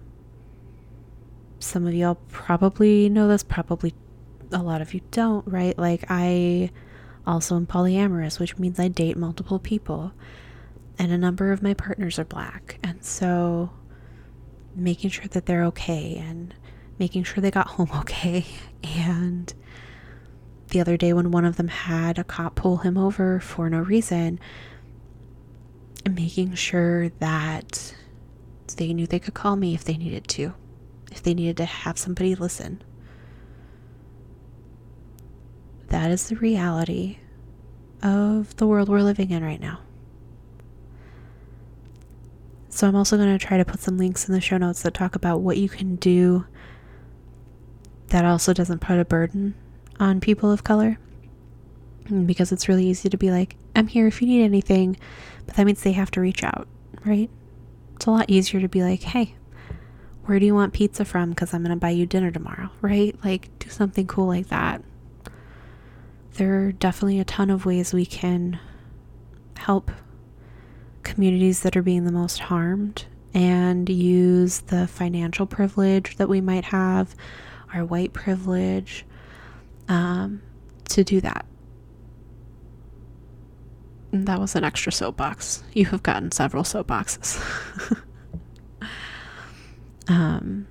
some of y'all probably know this, probably a lot of you don't, right? Like, I also am polyamorous, which means I date multiple people, and a number of my partners are black. And so, making sure that they're okay and making sure they got home okay. And the other day, when one of them had a cop pull him over for no reason, making sure that they knew they could call me if they needed to, if they needed to have somebody listen. That is the reality of the world we're living in right now. So, I'm also going to try to put some links in the show notes that talk about what you can do that also doesn't put a burden on people of color. Because it's really easy to be like, I'm here if you need anything, but that means they have to reach out, right? It's a lot easier to be like, hey, where do you want pizza from? Because I'm going to buy you dinner tomorrow, right? Like, do something cool like that. There are definitely a ton of ways we can help communities that are being the most harmed and use the financial privilege that we might have, our white privilege, um, to do that. That was an extra soapbox. You have gotten several soapboxes. um,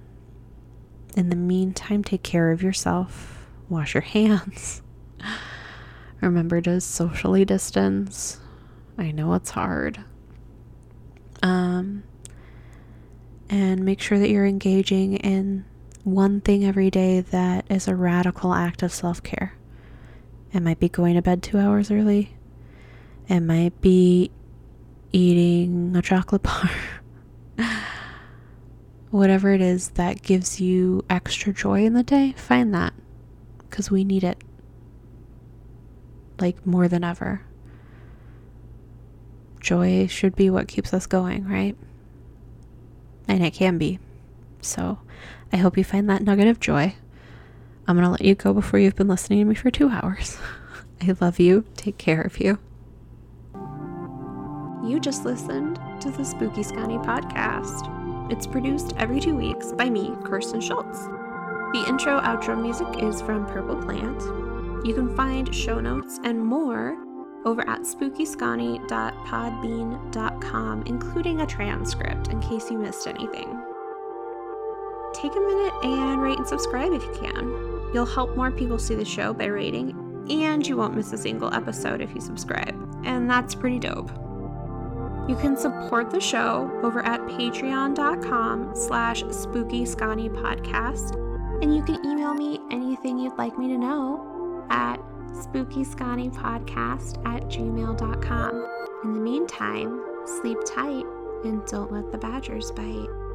in the meantime, take care of yourself, wash your hands. Remember to socially distance. I know it's hard. Um, and make sure that you're engaging in one thing every day that is a radical act of self care. It might be going to bed two hours early. It might be eating a chocolate bar. Whatever it is that gives you extra joy in the day, find that. Because we need it. Like more than ever joy should be what keeps us going, right? And it can be. So I hope you find that nugget of joy. I'm going to let you go before you've been listening to me for two hours. I love you. Take care of you. You just listened to the Spooky Scotty podcast. It's produced every two weeks by me, Kirsten Schultz. The intro outro music is from Purple Planet. You can find show notes and more over at spookysconny.podbean.com, including a transcript in case you missed anything. Take a minute and rate and subscribe if you can. You'll help more people see the show by rating, and you won't miss a single episode if you subscribe, and that's pretty dope. You can support the show over at patreon.com slash spookysconnypodcast, and you can email me anything you'd like me to know at spookysconnypodcast at gmail.com. In the meantime, sleep tight and don't let the badgers bite.